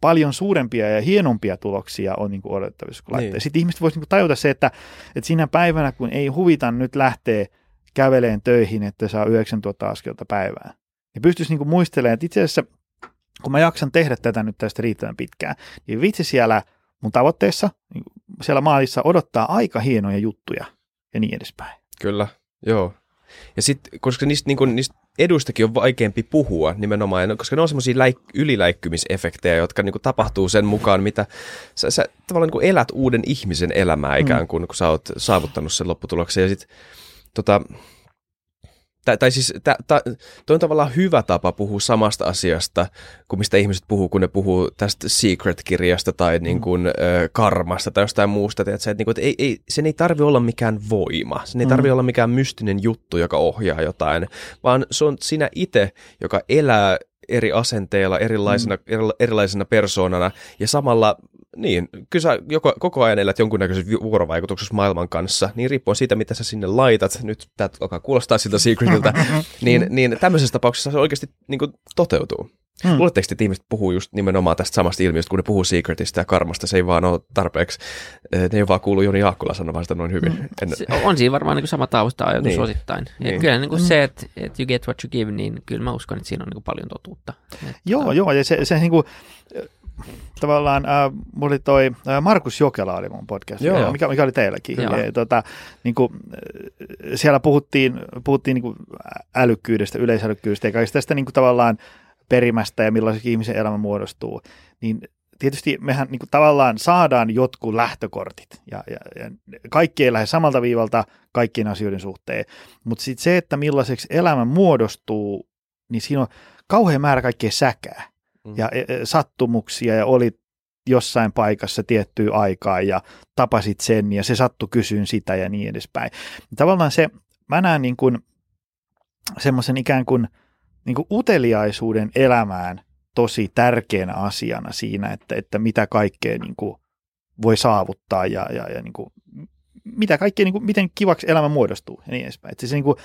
paljon suurempia ja hienompia tuloksia on niin kuin odotettavissa kuin Niin. Sitten ihmiset voisivat niin tajuta se, että, että siinä päivänä, kun ei huvita nyt lähteä käveleen töihin, että saa 9000 askelta päivään, niin pystyisi niin kuin muistelemaan, että itse asiassa kun mä jaksan tehdä tätä nyt tästä riittävän pitkään, niin vitsi siellä mun tavoitteessa, niin siellä maalissa odottaa aika hienoja juttuja ja niin edespäin. Kyllä, joo. Ja sitten, koska niistä, niin kun, niistä eduistakin on vaikeampi puhua nimenomaan, koska ne on semmoisia läik- yliläikkymisefektejä, jotka niin kuin, tapahtuu sen mukaan, mitä sä, sä tavallaan niin kuin elät uuden ihmisen elämää ikään kuin, mm. kun sä oot saavuttanut sen lopputuloksen. Ja sitten tota, tai, tai siis toi on tavallaan hyvä tapa puhua samasta asiasta kuin mistä ihmiset puhuu, kun ne puhuu tästä Secret-kirjasta tai niin kuin, ö, karmasta tai jostain muusta. Tiedätkö, että, niin kuin, että ei, ei, sen ei tarvi olla mikään voima, sen ei tarvi mm. olla mikään mystinen juttu, joka ohjaa jotain, vaan se on sinä itse, joka elää eri asenteilla, erilaisena, mm. erilaisena persoonana ja samalla niin, kyllä sä joko, koko ajan elät jonkunnäköisessä vuorovaikutuksessa maailman kanssa, niin riippuen siitä, mitä sä sinne laitat, nyt tämä alkaa kuulostaa siltä secretiltä, niin, niin tämmöisessä tapauksessa se oikeasti niin kuin, toteutuu. Hmm. Luuletteko, että ihmiset puhuu just nimenomaan tästä samasta ilmiöstä, kun ne puhuu secretista ja karmasta, se ei vaan ole tarpeeksi, eh, ne ei vaan kuulu Joni Jaakkula sanomaan sitä noin hyvin. Hmm. En... Se on siinä varmaan niin sama tausta-ajatus niin. osittain. Niin. Kyllä niin kuin hmm. se, että, että you get what you give, niin kyllä mä uskon, että siinä on niin kuin paljon totuutta. Että... Joo, joo, ja se, se niin kuin, tavallaan, äh, mulla oli toi äh, Markus Jokela oli mun podcast, Joo. Mikä, mikä oli teilläkin. Ja, tota, niin kuin, äh, siellä puhuttiin, puhuttiin niin kuin älykkyydestä, yleisälykkyydestä ja kaikista tästä niin kuin tavallaan perimästä ja millaiseksi ihmisen elämä muodostuu. Niin tietysti mehän niin kuin, tavallaan saadaan jotkut lähtökortit ja, ja, ja kaikki ei lähde samalta viivalta kaikkien asioiden suhteen, mutta sitten se, että millaiseksi elämä muodostuu, niin siinä on kauhean määrä kaikkea säkää mm. ja e, e, sattumuksia ja oli jossain paikassa tiettyä aikaa ja tapasit sen ja se sattu kysyyn sitä ja niin edespäin. Tavallaan se, mä näen niin kuin semmoisen ikään kuin, niin kuin uteliaisuuden elämään tosi tärkeänä asiana siinä, että, että mitä kaikkea niin kuin voi saavuttaa ja, ja, ja niin kuin, mitä kaikkea, niin kuin, miten kivaksi elämä muodostuu ja niin edespäin. Että se niin kuin,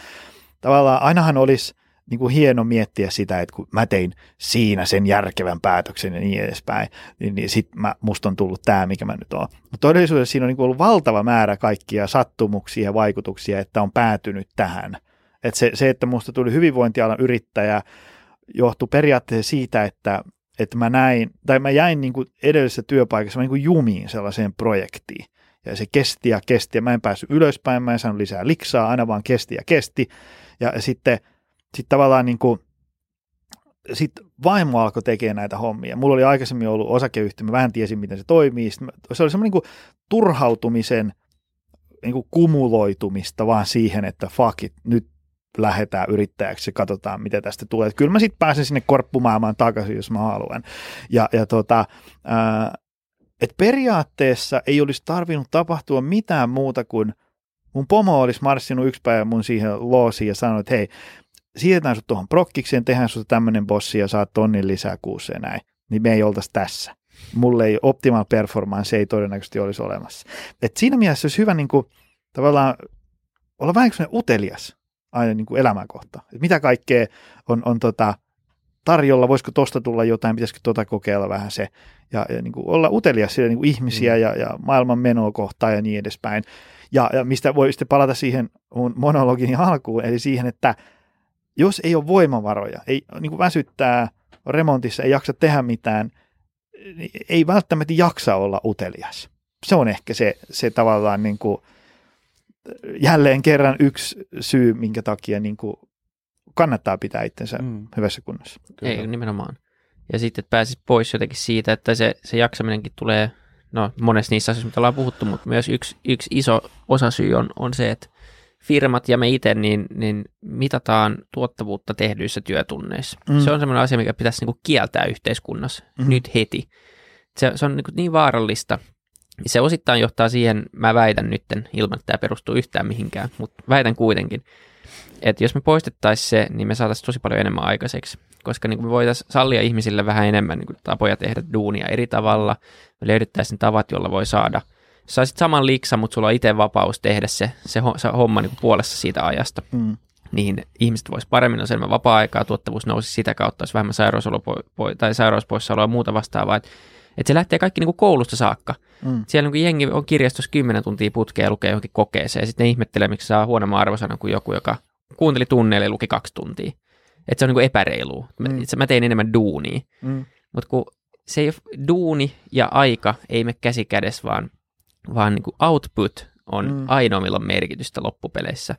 tavallaan ainahan olisi – niin kuin hieno miettiä sitä, että kun mä tein siinä sen järkevän päätöksen ja niin edespäin, niin, niin sitten musta on tullut tämä, mikä mä nyt oon. Mutta todellisuudessa siinä on niin kuin ollut valtava määrä kaikkia sattumuksia ja vaikutuksia, että on päätynyt tähän. Et se, se, että musta tuli hyvinvointialan yrittäjä, johtui periaatteessa siitä, että, että mä näin, tai mä jäin niin kuin edellisessä työpaikassa niin kuin jumiin sellaiseen projektiin. Ja se kesti ja kesti, ja mä en päässyt ylöspäin, mä en saanut lisää liksaa, aina vaan kesti ja kesti. Ja sitten sitten tavallaan niin kuin, sit vaimo alkoi tekemään näitä hommia. Mulla oli aikaisemmin ollut osakeyhtiö, mä vähän tiesin, miten se toimii. Sitten se oli semmoinen niin turhautumisen niin kuin kumuloitumista vaan siihen, että fuck it, nyt lähdetään yrittäjäksi ja katsotaan, mitä tästä tulee. Kyllä mä sitten pääsen sinne korppumaailmaan takaisin, jos mä haluan. Ja, ja tota, ää, et periaatteessa ei olisi tarvinnut tapahtua mitään muuta kuin mun pomo olisi marssinut yksi päivä mun siihen loosiin ja sanonut, että hei, siirretään sut tuohon prokkikseen, tehdään sut tämmöinen bossi ja saat tonnin lisää kuussa ja näin, niin me ei oltaisi tässä. Mulle ei optimal performance ei todennäköisesti olisi olemassa. Et siinä mielessä olisi hyvä niin kuin, tavallaan olla vähän utelias aina niin kuin elämänkohta. Et mitä kaikkea on, on tota, tarjolla, voisiko tosta tulla jotain, pitäisikö tota kokeilla vähän se, ja, ja niin kuin olla utelias sille niin kuin ihmisiä mm. ja, ja maailman menoa kohtaan ja niin edespäin. Ja, ja mistä voi sitten palata siihen mun monologin alkuun, eli siihen, että jos ei ole voimavaroja, ei niin kuin väsyttää remontissa, ei jaksa tehdä mitään, niin ei välttämättä jaksa olla utelias. Se on ehkä se, se tavallaan niin kuin, jälleen kerran yksi syy, minkä takia niin kuin kannattaa pitää itsensä mm. hyvässä kunnossa. Kyllä. Ei, nimenomaan. Ja sitten, että pääsisi pois jotenkin siitä, että se, se jaksaminenkin tulee, no monessa niissä asioissa, mitä ollaan puhuttu, mutta myös yksi, yksi iso osasyy on, on se, että firmat ja me itse niin, niin mitataan tuottavuutta tehdyissä työtunneissa. Mm. Se on semmoinen asia, mikä pitäisi niin kuin kieltää yhteiskunnassa mm. nyt heti. Se, se on niin, kuin niin vaarallista. Se osittain johtaa siihen, mä väitän nytten, ilman että tämä perustuu yhtään mihinkään, mutta väitän kuitenkin, että jos me poistettaisiin se, niin me saataisiin tosi paljon enemmän aikaiseksi. Koska niin me voitaisiin sallia ihmisille vähän enemmän niin kuin tapoja tehdä duunia eri tavalla. Me löydettäisiin tavat, joilla voi saada – saisit saman liksa, mutta sulla on itse vapaus tehdä se, se, se homma niin kuin puolessa siitä ajasta. Mm. Niin ihmiset vois paremmin, on enemmän vapaa-aikaa, tuottavuus nousi sitä kautta, olisi vähemmän tai sairauspoissaoloa ja muuta vastaavaa. Että et se lähtee kaikki niin kuin koulusta saakka. Mm. Siellä niin jengi on kirjastossa 10 tuntia putkea ja lukee johonkin kokeeseen, ja sitten ne ihmettelee, miksi saa huonomman arvosanan kuin joku, joka kuunteli tunneille ja luki kaksi tuntia. Että se on niin kuin epäreilua. Mm. Mä, mä tein enemmän duunia. Mm. Mutta kun se ei ole duuni ja aika ei me käsi kädessä, vaan vaan niin kuin output on mm. ainoa, millä on merkitystä loppupeleissä.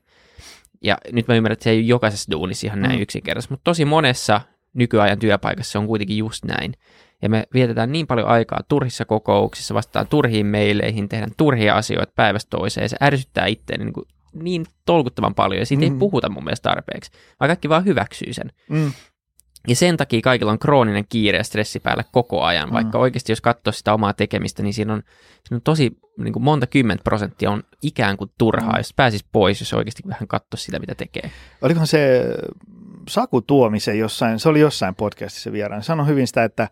Ja nyt mä ymmärrän, että se ei ole jokaisessa duunissa ihan näin mm. yksinkertaisesti, mutta tosi monessa nykyajan työpaikassa se on kuitenkin just näin. Ja me vietetään niin paljon aikaa turhissa kokouksissa, vastaan turhiin meileihin, tehdään turhia asioita päivästä toiseen, ja se ärsyttää itseäni niin, kuin niin tolkuttavan paljon, ja siitä mm. ei puhuta mun mielestä tarpeeksi, vaan kaikki vaan hyväksyy sen. Mm. Ja sen takia kaikilla on krooninen kiire ja stressi päällä koko ajan, vaikka mm. oikeasti jos katsoo sitä omaa tekemistä, niin siinä on, siinä on tosi niin kuin monta kymmentä prosenttia on ikään kuin turhaa, mm. jos pääsisi pois, jos oikeasti vähän katsoisi sitä, mitä tekee. Olikohan se Saku Tuomisen jossain, se oli jossain podcastissa vieraan, sanoi hyvin sitä, että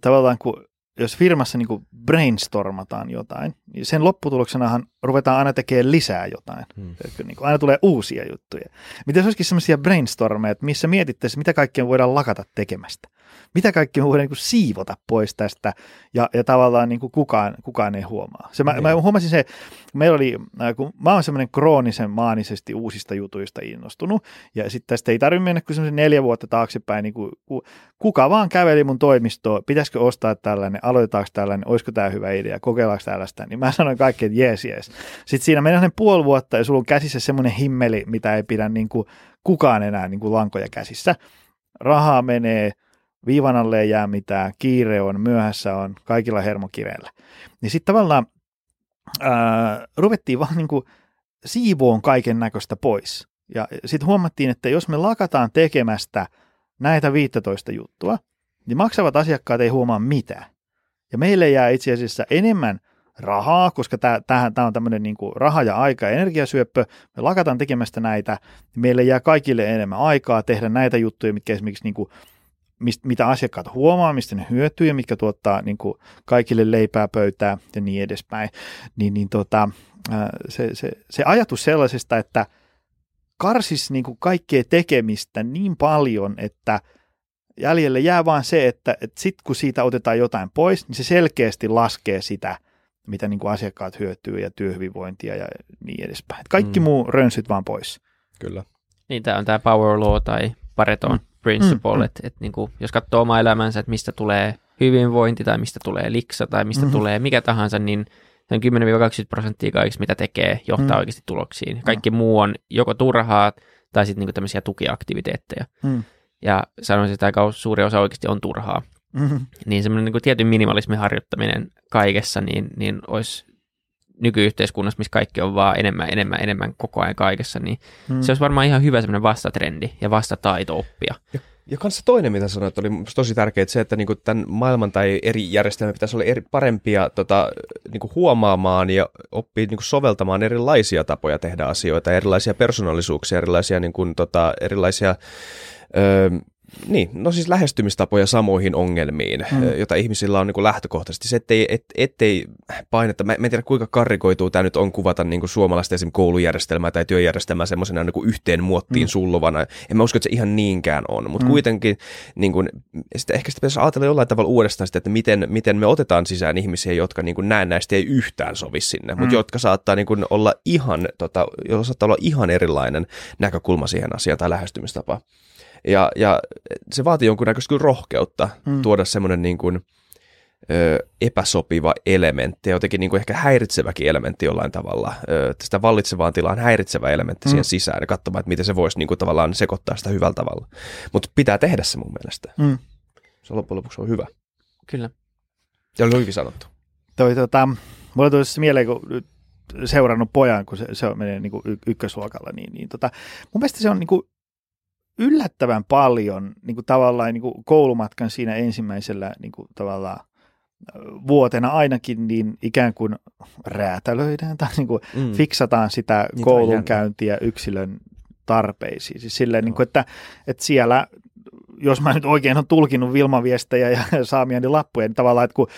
tavallaan kun jos firmassa niin brainstormataan jotain, niin sen lopputuloksenahan ruvetaan aina tekemään lisää jotain. Hmm. Niin kuin aina tulee uusia juttuja. Miten se olisikin sellaisia brainstormeja, missä mietittäisiin, mitä kaikkea voidaan lakata tekemästä mitä kaikki me voidaan niin kuin siivota pois tästä ja, ja tavallaan niin kuin kukaan, kukaan ei huomaa. Se, mä, mä huomasin se, meillä oli, äh, kun mä oon semmoinen kroonisen maanisesti uusista jutuista innostunut ja sitten tästä ei tarvitse mennä kuin semmoisen neljä vuotta taaksepäin, niin kuin, kuka vaan käveli mun toimistoon, pitäisikö ostaa tällainen, aloitetaanko tällainen, olisiko tämä hyvä idea, kokeillaanko tällaista, niin mä sanoin kaikki, että jees, jees. Sitten siinä mennään puoli vuotta ja sulla on käsissä semmoinen himmeli, mitä ei pidä niin kuin kukaan enää niin kuin lankoja käsissä. Rahaa menee, viivan alle ei jää mitään, kiire on, myöhässä on, kaikilla hermokireillä. Niin sitten tavallaan ää, ruvettiin vaan niin siivoon kaiken näköistä pois. Ja sitten huomattiin, että jos me lakataan tekemästä näitä 15 juttua, niin maksavat asiakkaat ei huomaa mitään. Ja meille jää itse asiassa enemmän rahaa, koska tämä on tämmöinen niin raha ja aika ja energiasyöppö. Me lakataan tekemästä näitä, niin meille jää kaikille enemmän aikaa tehdä näitä juttuja, mitkä esimerkiksi niin kuin mist, mitä asiakkaat huomaa, mistä ne hyötyy ja mitkä tuottaa niin kuin kaikille leipää pöytää ja niin edespäin, niin, niin tota, se, se, se ajatus sellaisesta, että karsis niin kuin kaikkea tekemistä niin paljon, että jäljelle jää vain se, että, että sitten kun siitä otetaan jotain pois, niin se selkeästi laskee sitä, mitä niin kuin asiakkaat hyötyy ja työhyvinvointia ja niin edespäin. Kaikki mm. muu rönsyt vaan pois. Kyllä. Niin, tämä on tämä power law tai Pareton mm principle, mm, että et, niin kuin, jos katsoo omaa elämänsä, että mistä tulee hyvinvointi tai mistä tulee liksa tai mistä mm-hmm. tulee mikä tahansa, niin se on 10-20 prosenttia kaikista, mitä tekee, johtaa mm. oikeasti tuloksiin. Kaikki mm. muu on joko turhaa tai sitten niinku tämmöisiä tukiaktiviteetteja. Mm. Ja sanoisin, että aika suuri osa oikeasti on turhaa. Mm-hmm. Niin semmoinen niin tietyn minimalismin harjoittaminen kaikessa, niin, niin olisi nykyyhteiskunnassa, missä kaikki on vaan enemmän, enemmän, enemmän koko ajan kaikessa, niin hmm. se olisi varmaan ihan hyvä semmoinen vastatrendi ja vastataito oppia. Ja, ja kanssa toinen, mitä sanoit, oli tosi tärkeää, se, että niinku tämän maailman tai eri järjestelmät pitäisi olla eri, parempia tota, niinku huomaamaan ja oppia niinku soveltamaan erilaisia tapoja tehdä asioita, erilaisia persoonallisuuksia, erilaisia, niinku, tota, erilaisia öö, niin, no siis lähestymistapoja samoihin ongelmiin, mm. jota ihmisillä on niin kuin lähtökohtaisesti. Se, ettei, et, ettei painetta, mä, mä en tiedä kuinka karrikoituu tämä nyt on kuvata niin kuin suomalaista esimerkiksi koulujärjestelmää tai työjärjestelmää semmoisena niin kuin yhteen muottiin mm. sulluvana. En mä usko, että se ihan niinkään on, mutta mm. kuitenkin niin kuin, sitten ehkä sitä pitäisi ajatella jollain tavalla uudestaan sitä, että miten, miten me otetaan sisään ihmisiä, jotka niin kuin näennäisesti ei yhtään sovi sinne, mm. mutta jotka saattaa niin kuin olla ihan, tota, saattaa olla ihan erilainen näkökulma siihen asiaan tai lähestymistapa. Ja, ja se vaatii jonkunnäköistä kyllä rohkeutta mm. tuoda semmoinen niin kuin, ö, epäsopiva elementti ja jotenkin niin kuin ehkä häiritseväkin elementti jollain tavalla. Ö, sitä vallitsevaan tilaan häiritsevä elementti mm. siihen sisään ja katsomaan, että miten se voisi niin kuin tavallaan sekoittaa sitä hyvällä tavalla. Mutta pitää tehdä se mun mielestä. Mm. Se loppujen lopuksi on hyvä. Kyllä. Ja oli hyvin sanottu. Toi, tota, mulla tuli siis mieleen, kun seurannut pojan, kun se, se menee niin kuin y- ykkösluokalla, niin, niin tota, mun mielestä se on niin kuin yllättävän paljon niin kuin tavallaan niin kuin koulumatkan siinä ensimmäisellä niin kuin tavallaan vuotena ainakin niin ikään kuin räätälöidään tai niin kuin mm. fiksataan sitä niin koulunkäyntiä yksilön tarpeisiin. Siis silleen, niin kuin, että, että siellä, jos mä nyt oikein olen tulkinut Vilma-viestejä ja saamiani lappuja, niin tavallaan, että kun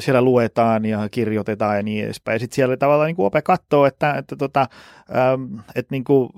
siellä luetaan ja kirjoitetaan ja niin edespäin. Ja sitten siellä tavallaan niin kuin ope katsoo, että, että, tota, ähm, että niin kuin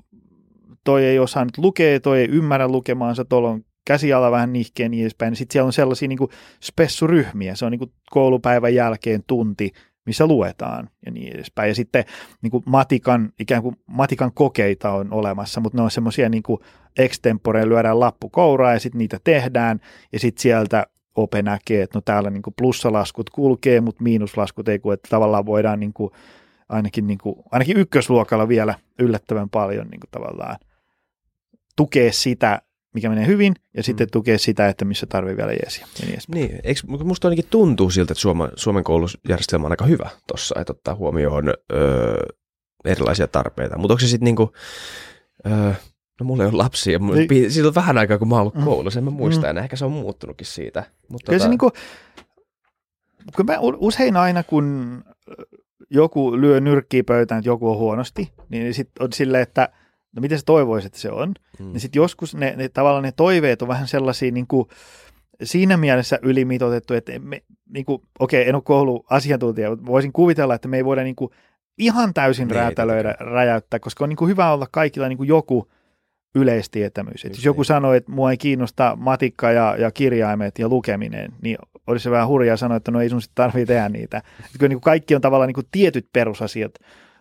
toi ei osaa nyt lukea, toi ei ymmärrä lukemaansa, tuolla on käsiala vähän nihkeä niin edespäin. Sitten siellä on sellaisia niin kuin spessuryhmiä, se on niin kuin koulupäivän jälkeen tunti, missä luetaan ja niin edespäin. Ja sitten niin kuin matikan, ikään kuin matikan kokeita on olemassa, mutta ne on semmoisia niin kuin extemporeen lyödään lappu kouraa ja sitten niitä tehdään ja sitten sieltä ope näkee, että no täällä niin kuin plussalaskut kulkee, mutta miinuslaskut ei, kun että tavallaan voidaan niin kuin, ainakin, niin kuin, ainakin ykkösluokalla vielä yllättävän paljon niin kuin tavallaan tukea sitä, mikä menee hyvin, ja sitten mm. tukea sitä, että missä tarvii vielä jeesiä. niin, niin eikö, musta ainakin tuntuu siltä, että Suomen, Suomen koulutusjärjestelmä on aika hyvä tuossa, että ottaa huomioon öö, erilaisia tarpeita. Mutta onko se sitten niinku, öö, no mulla ei ole lapsia, niin. siitä on vähän aikaa, kun mä oon ollut mm. koulussa, en mä muista mm. enää, ehkä se on muuttunutkin siitä. Mutta Kyllä tota... se niinku, kun mä usein aina, kun joku lyö nyrkkiä pöytään, että joku on huonosti, niin sitten on silleen, että – no miten sä toivoisit, että se on, mm. niin sitten joskus ne, ne, tavallaan ne toiveet on vähän sellaisia niin kuin, siinä mielessä ylimitoitettu, että me, niin kuin, okei, en ole kouluasiantuntija, mutta voisin kuvitella, että me ei voida niin kuin, ihan täysin niin, räätälöidä, räjäyttää, koska on niin kuin, hyvä olla kaikilla niin kuin joku yleistietämys. Että jos joku sanoo, että mua ei kiinnosta matikka ja, ja kirjaimet ja lukeminen, niin olisi se vähän hurjaa sanoa, että no ei sun sitten tarvitse tehdä niitä. Että kyllä niin kuin kaikki on tavallaan niin kuin tietyt perusasiat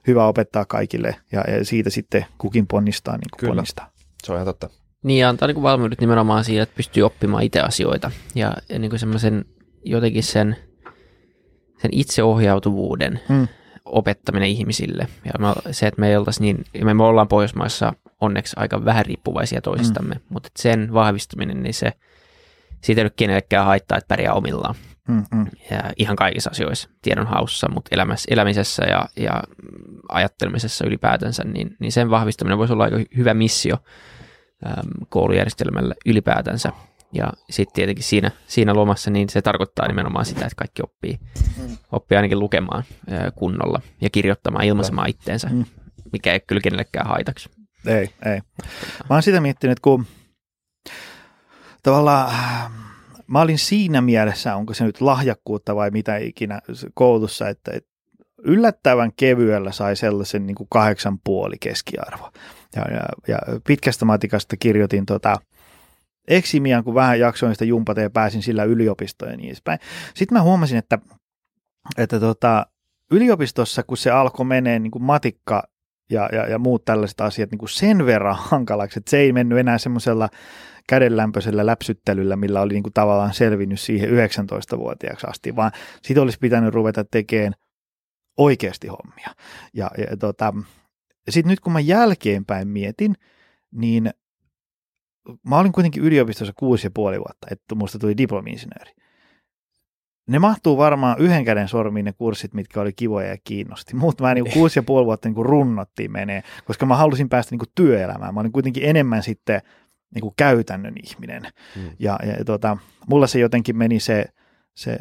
hyvä opettaa kaikille ja, siitä sitten kukin ponnistaa niin kuin Kyllä. ponnistaa. Se on ihan totta. Niin ja antaa niin kuin valmiudet nimenomaan siihen, että pystyy oppimaan itse asioita ja, ja niin kuin semmoisen jotenkin sen, sen itseohjautuvuuden hmm. opettaminen ihmisille. Ja me, se, että me ei oltaisi niin, me, me ollaan Pohjoismaissa onneksi aika vähän riippuvaisia toisistamme, hmm. mutta sen vahvistuminen, niin se, siitä ei nyt kenellekään haittaa, että pärjää omillaan. Mm-hmm. Ja ihan kaikissa asioissa, tiedonhaussa, mutta elämässä, elämisessä ja, ja ajattelemisessa ylipäätänsä, niin, niin sen vahvistaminen voisi olla aika hyvä missio äm, koulujärjestelmälle ylipäätänsä. Ja sitten tietenkin siinä, siinä lomassa niin se tarkoittaa nimenomaan sitä, että kaikki oppii, mm. oppii ainakin lukemaan ää, kunnolla ja kirjoittamaan, ilmaisemaan itteensä, mm. mikä ei kyllä kenellekään haitaksi. Ei, ei. Mä oon sitä miettinyt, kun tavallaan mä olin siinä mielessä, onko se nyt lahjakkuutta vai mitä ikinä koulussa, että, yllättävän kevyellä sai sellaisen niin kuin kahdeksan puoli keskiarvo. Ja, ja, ja pitkästä matikasta kirjoitin tota, eksimian, kun vähän jaksoin sitä jumpata ja pääsin sillä yliopistoon ja niin edespäin. Sitten mä huomasin, että, että tota, yliopistossa, kun se alkoi menee niin kuin matikka ja, ja, ja muut tällaiset asiat niin kuin sen verran hankalaksi, että se ei mennyt enää semmoisella kädenlämpöisellä läpsyttelyllä, millä oli niin kuin tavallaan selvinnyt siihen 19-vuotiaaksi asti, vaan siitä olisi pitänyt ruveta tekemään oikeasti hommia. Ja, ja tota, sitten nyt kun mä jälkeenpäin mietin, niin mä olin kuitenkin yliopistossa kuusi ja puoli vuotta, että musta tuli diplomi-insinööri. Ne mahtuu varmaan yhden käden sormiin ne kurssit, mitkä oli kivoja ja kiinnosti. Mutta mä niin kuusi ja puoli vuotta niin runnottiin menee, koska mä halusin päästä niin työelämään. Mä olin kuitenkin enemmän sitten niin kuin käytännön ihminen. Mm. Ja, ja tota, mulla se jotenkin meni se, se,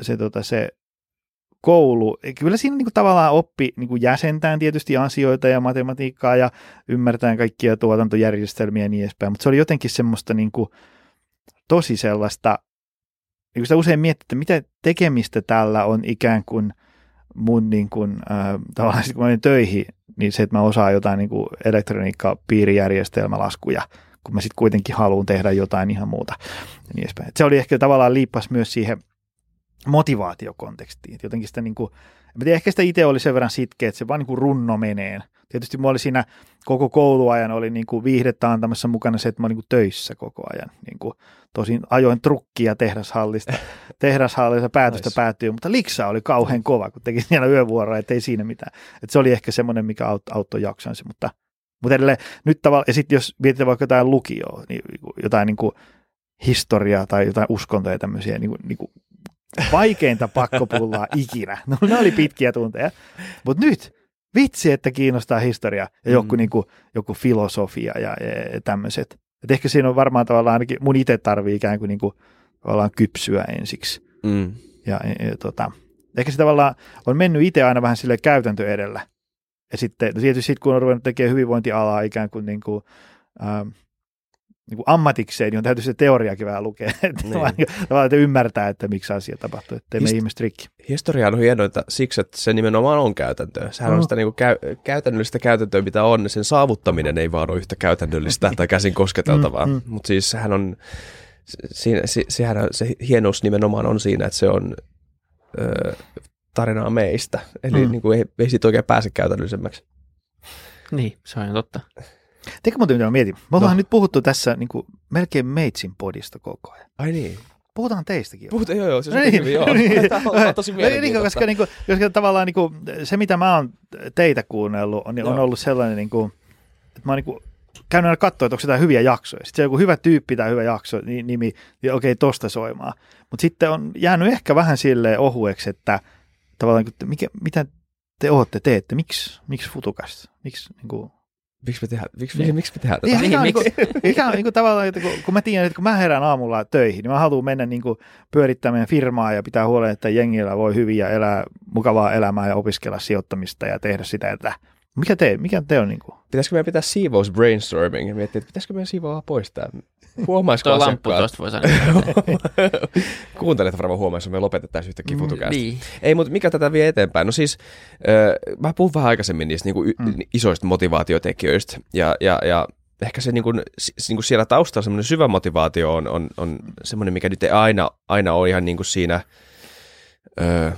se, tota, se koulu, kyllä siinä niin kuin tavallaan oppi niin kuin jäsentään tietysti asioita ja matematiikkaa ja ymmärtää kaikkia tuotantojärjestelmiä ja niin edespäin, mutta se oli jotenkin semmoista niin kuin, tosi sellaista, niin sitä usein miettii, että mitä tekemistä tällä on ikään kuin mun niin kuin, äh, tavallaan kun mä olin töihin, niin se, että mä osaan jotain niin kuin elektroniikka, piirijärjestelmälaskuja, kun mä sitten kuitenkin haluan tehdä jotain ihan muuta. Ja niin edespäin. Se oli ehkä tavallaan liippas myös siihen motivaatiokontekstiin. Et jotenkin sitä niin kuin, en tiedä, ehkä sitä itse oli sen verran sitkeä, että se vaan niin kuin runno menee. Tietysti mä oli siinä koko kouluajan oli niin kuin viihdettä antamassa mukana se, että mä olin niin kuin töissä koko ajan. Niin kuin, tosin ajoin trukkia tehdashallista, tehdashallista päätöstä nice. päättyy, mutta liksa oli kauhean kova, kun teki siellä yövuoroa, että ei siinä mitään. Et se oli ehkä semmoinen, mikä auttoi jaksansa, mutta, mutta edelleen nyt tavallaan, ja sitten jos mietitään vaikka jotain lukioa, niin jotain niin kuin historiaa tai jotain uskontoja tämmöisiä, niin kuin, niin kuin vaikeinta pakkopullaa ikinä. No ne oli pitkiä tunteja. Mutta nyt, vitsi, että kiinnostaa historia ja joku, mm. niin kuin, joku filosofia ja, ja tämmöiset. Et ehkä siinä on varmaan tavallaan ainakin mun itse tarvii ikään kuin, niin kuin tavallaan kypsyä ensiksi. Mm. Ja, ja, ja tota, ehkä se tavallaan on mennyt itse aina vähän sille käytäntö edellä. Ja sitten no tietysti sit, kun on ruvennut tekemään hyvinvointialaa ikään kuin, niin kuin ähm, niin kuin ammatikseen, niin on täytyy se teoriakin vähän lukea, että niin. tavallaan että ymmärtää, että miksi asia tapahtuu, että Hist- me ihmiset rikki. Historia on hienointa siksi, että se nimenomaan on käytäntöä. Sehän mm. on sitä niin kuin käy- käytännöllistä käytäntöä, mitä on, niin sen saavuttaminen ei vaan ole yhtä käytännöllistä tai käsin kosketeltavaa, mm, mm. mutta siis sehän on, siinä, se, sehän, se hienous nimenomaan on siinä, että se on ö, tarinaa meistä, eli mm. niin kuin ei, ei siitä oikein pääse käytännöllisemmäksi. Niin, se on totta. Teikö muuten mitä mä mietin? Me ollaan no. nyt puhuttu tässä niin kuin, melkein Meitsin podista koko ajan. Ai niin. Puhutaan teistäkin. Puhutaan, joo, joo, se on niin, hyvin, joo. Niin. Tämä on tosi niin, koska, niin kuin, koska tavallaan niin kuin, se, mitä mä oon teitä kuunnellut, on, on ollut sellainen, niin kuin, että mä oon niin kuin, käynyt aina katsoa, että onko jotain hyviä jaksoja. Sitten se on joku hyvä tyyppi tai hyvä jakso, niin, nimi, niin okei, tosta soimaan. Mutta sitten on jäänyt ehkä vähän silleen ohueksi, että tavallaan, mikä, mitä te ootte, teette, miksi, miksi futukasta? Miksi, niin kuin, Miksi me tehdään, miksi, niin. miksi me tehdään tätä? Niin, mikä, on, niin kuin, mikä on niin kuin, tavallaan, että kun, kun mä tiedän, että kun mä herään aamulla töihin, niin mä haluan mennä niin kuin, pyörittämään firmaa ja pitää huolen, että jengillä voi hyvin ja elää mukavaa elämää ja opiskella sijoittamista ja tehdä sitä, että mikä te, mikä te on? Niin kuin? Pitäisikö meidän pitää siivous brainstorming ja miettiä, että pitäisikö meidän siivoa pois tämä? Huomaisiko Tuo lamppu tuosta voi sanoa. Kuuntelet varmaan huomaisi, että me lopetettaisiin yhtä kifutukästä. Mm, niin. Ei, mutta mikä tätä vie eteenpäin? No siis, äh, mä puhun vähän aikaisemmin niistä niin kuin, mm. isoista motivaatiotekijöistä ja, ja, ja ehkä se niin kuin, niin kuin siellä taustalla semmoinen syvä motivaatio on, on, on semmoinen, mikä nyt ei aina, aina ole ihan niin kuin siinä ö,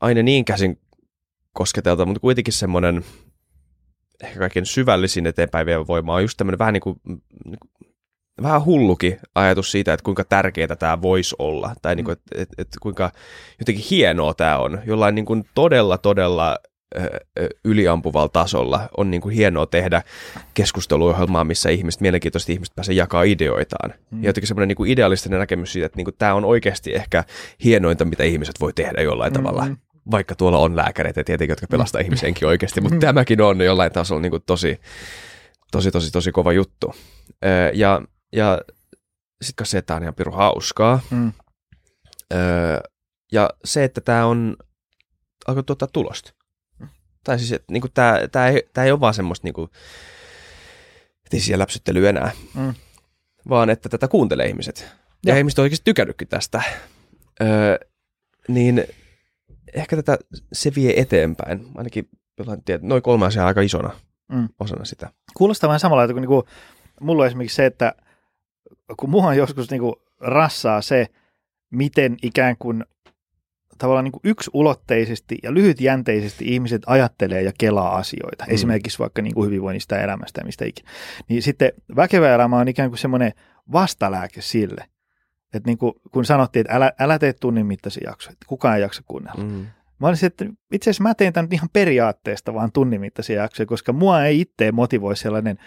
aina niin käsin kosketelta, mutta kuitenkin semmoinen ehkä kaiken syvällisin eteenpäin vielä voima on just tämmöinen vähän niin kuin, niin kuin vähän hullukin ajatus siitä, että kuinka tärkeää tämä voisi olla, tai niin kuin, että, että, että kuinka jotenkin hienoa tämä on. Jollain niin kuin todella, todella yliampuvalla tasolla on niin kuin hienoa tehdä keskusteluohjelmaa, missä ihmiset, mielenkiintoiset ihmiset pääsee jakaa ideoitaan. Mm. Ja jotenkin semmoinen niin kuin idealistinen näkemys siitä, että niin kuin tämä on oikeasti ehkä hienointa, mitä ihmiset voi tehdä jollain mm-hmm. tavalla. Vaikka tuolla on lääkäreitä tietenkin, jotka pelastaa mm. ihmisenkin oikeasti, mutta tämäkin on jollain tasolla niin kuin tosi, tosi, tosi, tosi kova juttu. Ja ja sitten se, että tämä on ihan piru hauskaa. Mm. Öö, ja se, että tämä on alkanut tuottaa tulosta. Mm. Tai siis, että niinku, tämä, tämä, ei, tämä ei ole vaan semmoista, niinku, siellä läpsyttely enää, mm. vaan että tätä kuuntelee ihmiset. Ja, ja ihmiset on oikeasti tykännytkin tästä. Öö, niin ehkä tätä se vie eteenpäin. Ainakin jollain tiedä, noin kolme asiaa aika isona mm. osana sitä. Kuulostaa vähän samalla, että kun niinku, mulla on esimerkiksi se, että kun mua joskus niin kuin rassaa se, miten ikään kuin tavallaan niin kuin yksiulotteisesti ja lyhytjänteisesti ihmiset ajattelee ja kelaa asioita, mm. esimerkiksi vaikka niin kuin hyvinvoinnista ja elämästä ja mistä ikinä. Niin sitten väkevä elämä on ikään kuin semmoinen vastalääke sille, että niin kuin, kun sanottiin, että älä, älä tee tunnin mittaisia jaksoja, että kukaan ei jaksa kuunnella. Mm. Mä olisin, että itse asiassa mä teen tämän ihan periaatteesta vaan tunnin mittaisia jaksoja, koska mua ei itse motivoi sellainen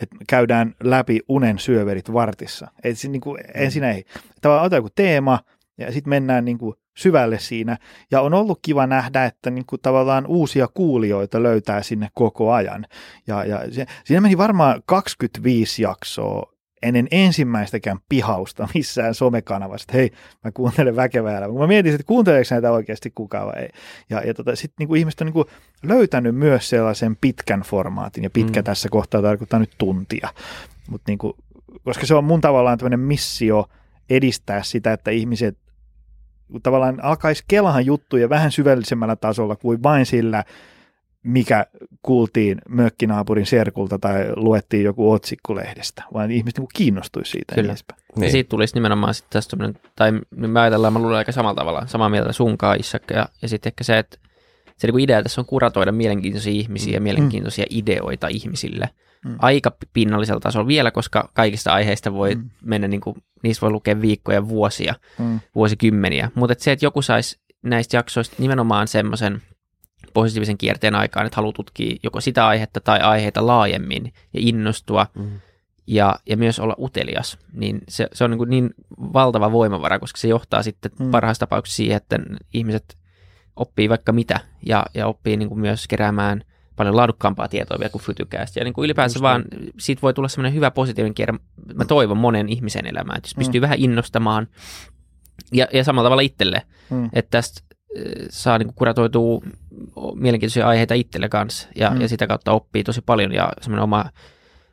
että käydään läpi unen syöverit vartissa. Et se, niin kuin, ensin ei. Tavallaan otetaan joku teema ja sitten mennään niin kuin syvälle siinä. Ja on ollut kiva nähdä, että niin kuin tavallaan uusia kuulijoita löytää sinne koko ajan. Ja, ja se, siinä meni varmaan 25 jaksoa ennen ensimmäistäkään pihausta missään somekanavassa, että hei, mä kuuntelen väkevää elämää. Mä mietin, että kuunteleeko näitä oikeasti kukaan vai ei. Ja, ja tota, sitten niin ihmiset on niin kuin löytänyt myös sellaisen pitkän formaatin, ja pitkä mm. tässä kohtaa tarkoittaa nyt tuntia. Mut niin kuin, koska se on mun tavallaan tämmöinen missio edistää sitä, että ihmiset tavallaan alkaisi kelahan juttuja vähän syvällisemmällä tasolla kuin vain sillä, mikä kuultiin mökkinaapurin serkulta tai luettiin joku otsikkolehdestä, vaan ihmiset niin kiinnostuisi siitä. Kyllä. Niin. Ja siitä tulisi nimenomaan sitten tästä tai me ajatellaan, mä luulen aika samalla tavalla, samaa mieltä sunkaan Issakka, ja, ja sitten ehkä se, että se niin idea tässä on kuratoida mielenkiintoisia ihmisiä ja mm. mielenkiintoisia mm. ideoita ihmisille mm. aika pinnallisella tasolla vielä, koska kaikista aiheista voi mm. mennä, niin kuin, niistä voi lukea viikkoja, vuosia, mm. vuosikymmeniä, mutta että se, että joku saisi näistä jaksoista nimenomaan semmoisen positiivisen kierteen aikaan, että haluaa tutkia joko sitä aihetta tai aiheita laajemmin ja innostua mm. ja, ja myös olla utelias, niin se, se on niin, kuin niin valtava voimavara, koska se johtaa sitten mm. parhaassa tapauksessa siihen, että ihmiset oppii vaikka mitä ja, ja oppii niin kuin myös keräämään paljon laadukkaampaa tietoa vielä kuin Fytycast. Ja niin kuin ylipäänsä Just vaan siitä voi tulla semmoinen hyvä positiivinen kierre, mä toivon monen ihmisen elämään, että jos mm. pystyy vähän innostamaan ja, ja samalla tavalla itselle, mm. että tästä saa niin kuratoitua mielenkiintoisia aiheita itselle kanssa ja, mm. ja sitä kautta oppii tosi paljon ja semmoinen oma,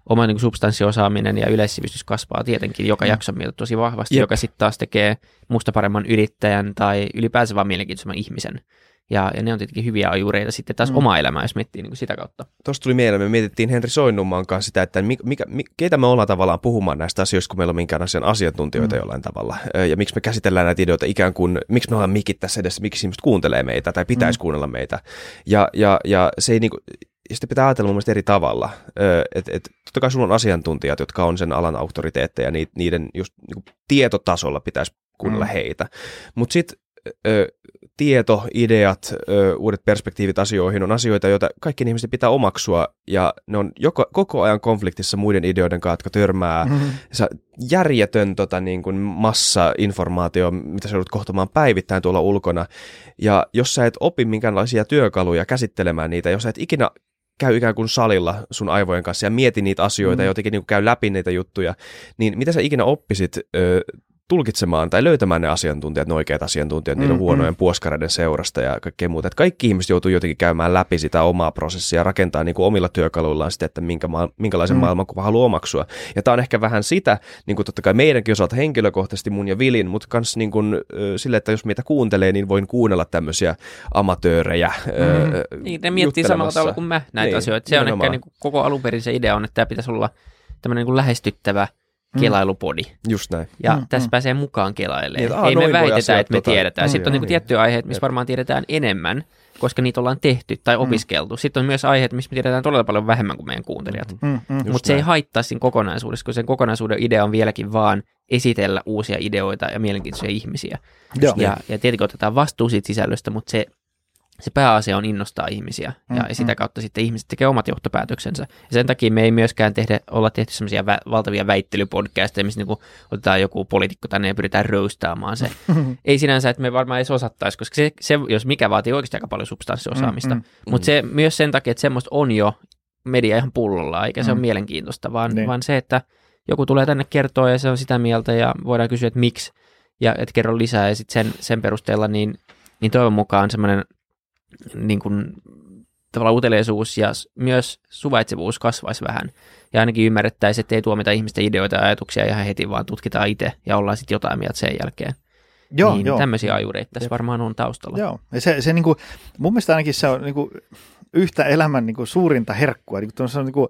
oma niin substanssiosaaminen ja yleissivistys kasvaa tietenkin joka mm. jakson mieltä tosi vahvasti, Jep. joka sitten taas tekee musta paremman yrittäjän tai ylipäänsä vaan mielenkiintoisemman ihmisen. Ja, ja ne on tietenkin hyviä ajureita sitten taas mm. oma elämää, jos miettii niin kuin sitä kautta. Tuosta tuli mieleen, me mietittiin Henri Soinnumman kanssa sitä, että mikä, mikä, keitä me ollaan tavallaan puhumaan näistä asioista, kun meillä on minkään asian asiantuntijoita mm. jollain tavalla. Ja miksi me käsitellään näitä ideoita ikään kuin, miksi me ollaan mikit tässä edessä, miksi ihmiset kuuntelee meitä tai pitäisi mm. kuunnella meitä. Ja, ja, ja se ei niin kuin, ja sitten pitää ajatella mun mielestä eri tavalla. Että et, totta kai sulla on asiantuntijat, jotka on sen alan auktoriteetteja, niiden just niin tietotasolla pitäisi kuunnella mm. heitä. Mutta sitten tieto, ideat, ö, uudet perspektiivit asioihin on asioita, joita kaikki ihmiset pitää omaksua ja ne on joko, koko ajan konfliktissa muiden ideoiden kanssa, jotka törmää. Mm-hmm. Sä, järjetön tota, niin kuin massa-informaatio, mitä sä joudut kohtamaan päivittäin tuolla ulkona. Ja jos sä et opi minkäänlaisia työkaluja käsittelemään niitä, jos sä et ikinä käy ikään kuin salilla sun aivojen kanssa ja mieti niitä asioita mm. ja jotenkin niin käy läpi niitä juttuja, niin mitä sä ikinä oppisit ö, tulkitsemaan tai löytämään ne asiantuntijat, ne oikeat asiantuntijat, mm, niiden huonojen mm. puoskareiden seurasta ja kaikkea muuta. Että kaikki ihmiset joutuu jotenkin käymään läpi sitä omaa prosessia ja rakentaa niin kuin omilla työkaluillaan sitä, että minkä ma- minkälaisen mm. maailmankuvan haluaa omaksua. Ja tämä on ehkä vähän sitä, niin kuin totta kai meidänkin osalta henkilökohtaisesti mun ja Vilin, mutta myös niin kuin, sille, että jos meitä kuuntelee, niin voin kuunnella tämmöisiä amatöörejä. Mm. niin, ne miettii samalla tavalla kuin mä näitä niin, asioita. Se nimenomaan. on ehkä niin kuin koko alunperin se idea on, että tämä pitäisi olla tämmöinen niin kuin lähestyttävä – Mm. kelailupodi. Just näin. Ja mm, tässä mm. pääsee mukaan kelailemaan. Niin, Ei me väitetä, että me tota... tiedetään. Mm, Sitten on niin kuin tiettyjä aiheita, missä varmaan tiedetään enemmän, koska niitä ollaan tehty tai mm. opiskeltu. Mm. Sitten on myös aiheet, missä me tiedetään todella paljon vähemmän kuin meidän kuuntelijat. Mm, mm, mm. Mutta se ei haittaa siinä kokonaisuudessa, kun sen kokonaisuuden idea on vieläkin vaan esitellä uusia ideoita ja mielenkiintoisia ihmisiä. Ja, ja tietenkin otetaan vastuu siitä sisällöstä, mutta se se pääasia on innostaa ihmisiä ja mm, sitä mm. kautta sitten ihmiset tekee omat johtopäätöksensä. Ja sen takia me ei myöskään tehdä, olla tehty semmoisia vä- valtavia väittelypodcasteja, missä niinku otetaan joku poliitikko tänne ja pyritään roustaamaan se. ei sinänsä, että me varmaan edes osattaisi, koska se, se, jos mikä vaatii oikeasti aika paljon substanssiosaamista. Mm, mm, Mutta se myös sen takia, että semmoista on jo media ihan pullolla, eikä mm. se ole mielenkiintoista, vaan, niin. vaan se, että joku tulee tänne kertoa ja se on sitä mieltä ja voidaan kysyä, että miksi ja että kerro lisää ja sitten sen, sen perusteella niin, niin toivon mukaan semmoinen niin kuin, tavallaan uteliaisuus ja myös suvaitsevuus kasvaisi vähän. Ja ainakin ymmärrettäisiin, että ei tuomita ihmisten ideoita ja ajatuksia ihan heti, vaan tutkitaan itse ja ollaan sitten jotain mieltä sen jälkeen. Joo, niin joo. Tämmöisiä ajureita tässä varmaan on taustalla. Joo, ja se, se niin kuin, mun mielestä ainakin se on niin kuin, yhtä elämän niin kuin, suurinta herkkua, niin kuin, se on niin kuin,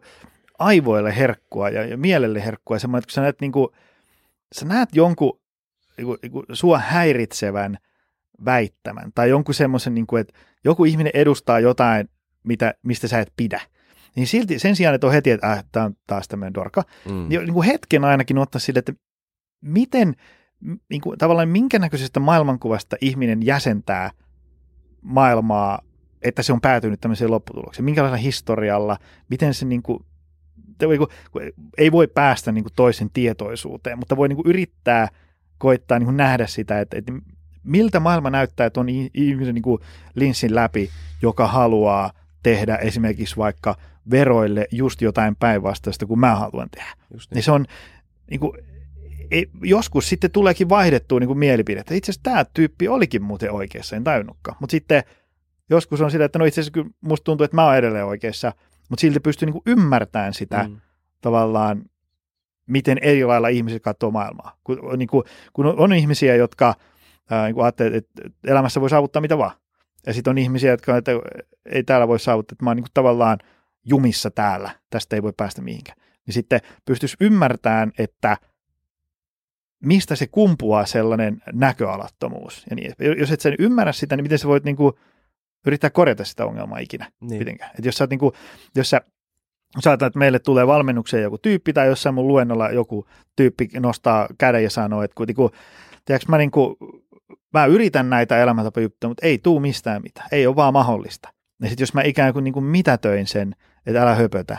aivoille herkkua ja, ja mielelle herkkua, semmoinen, että kun sä näet, niin kuin, sä näet jonkun niin kuin, niin kuin, sua häiritsevän väittämän tai jonkun semmoisen, niin kuin, että joku ihminen edustaa jotain, mitä, mistä sä et pidä, niin silti sen sijaan, että on heti, että äh, tämä on taas tämmöinen dorka, mm. niin, niin kuin hetken ainakin ottaa sille, että miten, niin kuin, tavallaan minkä näköisestä maailmankuvasta ihminen jäsentää maailmaa, että se on päätynyt tämmöiseen lopputulokseen, minkälaisella historialla, miten se niin kuin, ei voi päästä niin kuin toisen tietoisuuteen, mutta voi niin kuin yrittää koittaa niin kuin nähdä sitä, että, että miltä maailma näyttää tuon ihmisen niin kuin linssin läpi, joka haluaa tehdä esimerkiksi vaikka veroille just jotain päinvastaista kuin mä haluan tehdä. Just niin. niin se on, niin kuin, ei, joskus sitten tuleekin vaihdettua niin kuin mielipidettä. Itse asiassa tämä tyyppi olikin muuten oikeassa, en tajunnutkaan. Mutta sitten joskus on sillä, että no itse asiassa kyllä musta tuntuu, että mä oon edelleen oikeassa, mutta silti pystyy niin kuin ymmärtämään sitä mm. tavallaan, miten eri lailla ihmiset katsoo maailmaa. Kun, niin kuin, kun on, on ihmisiä, jotka ää, niin ajattelee, että elämässä voi saavuttaa mitä vaan. Ja sitten on ihmisiä, jotka että ei täällä voi saavuttaa, että mä oon niin tavallaan jumissa täällä, tästä ei voi päästä mihinkään. Niin sitten pystyisi ymmärtämään, että mistä se kumpuaa sellainen näköalattomuus. Ja niin, jos et sen ymmärrä sitä, niin miten sä voit niin kuin yrittää korjata sitä ongelmaa ikinä. Niin. Et jos sä, niin kuin, jos sä Saatan, että meille tulee valmennukseen joku tyyppi tai jossain mun luennolla joku tyyppi nostaa käden ja sanoo, että kun, niin tiedätkö, mä, niin kuin, mä yritän näitä elämäntapajuttuja, mutta ei tuu mistään mitään. Ei ole vaan mahdollista. Ja sitten jos mä ikään kuin, niin kuin mitätöin sen, että älä höpötä,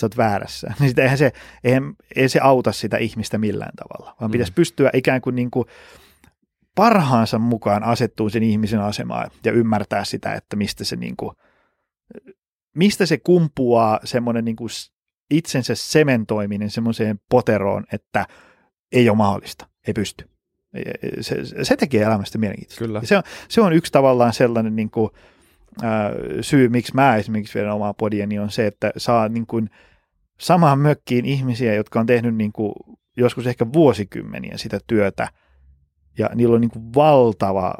sä oot väärässä, niin sitten eihän se, eihän, ei se auta sitä ihmistä millään tavalla, vaan mm. pitäisi pystyä ikään kuin, niin kuin parhaansa mukaan asettuu sen ihmisen asemaan ja ymmärtää sitä, että mistä se, niin kuin, mistä se kumpuaa semmoinen niin kuin itsensä sementoiminen semmoiseen poteroon, että ei ole mahdollista, ei pysty. Se, se tekee elämästä mielenkiintoista. Kyllä. se, on, se on yksi tavallaan sellainen niin kuin, äh, syy, miksi mä esimerkiksi vielä omaa podieni on se, että saa niin kuin, samaan mökkiin ihmisiä, jotka on tehnyt niin kuin, joskus ehkä vuosikymmeniä sitä työtä – ja niillä on niin kuin valtava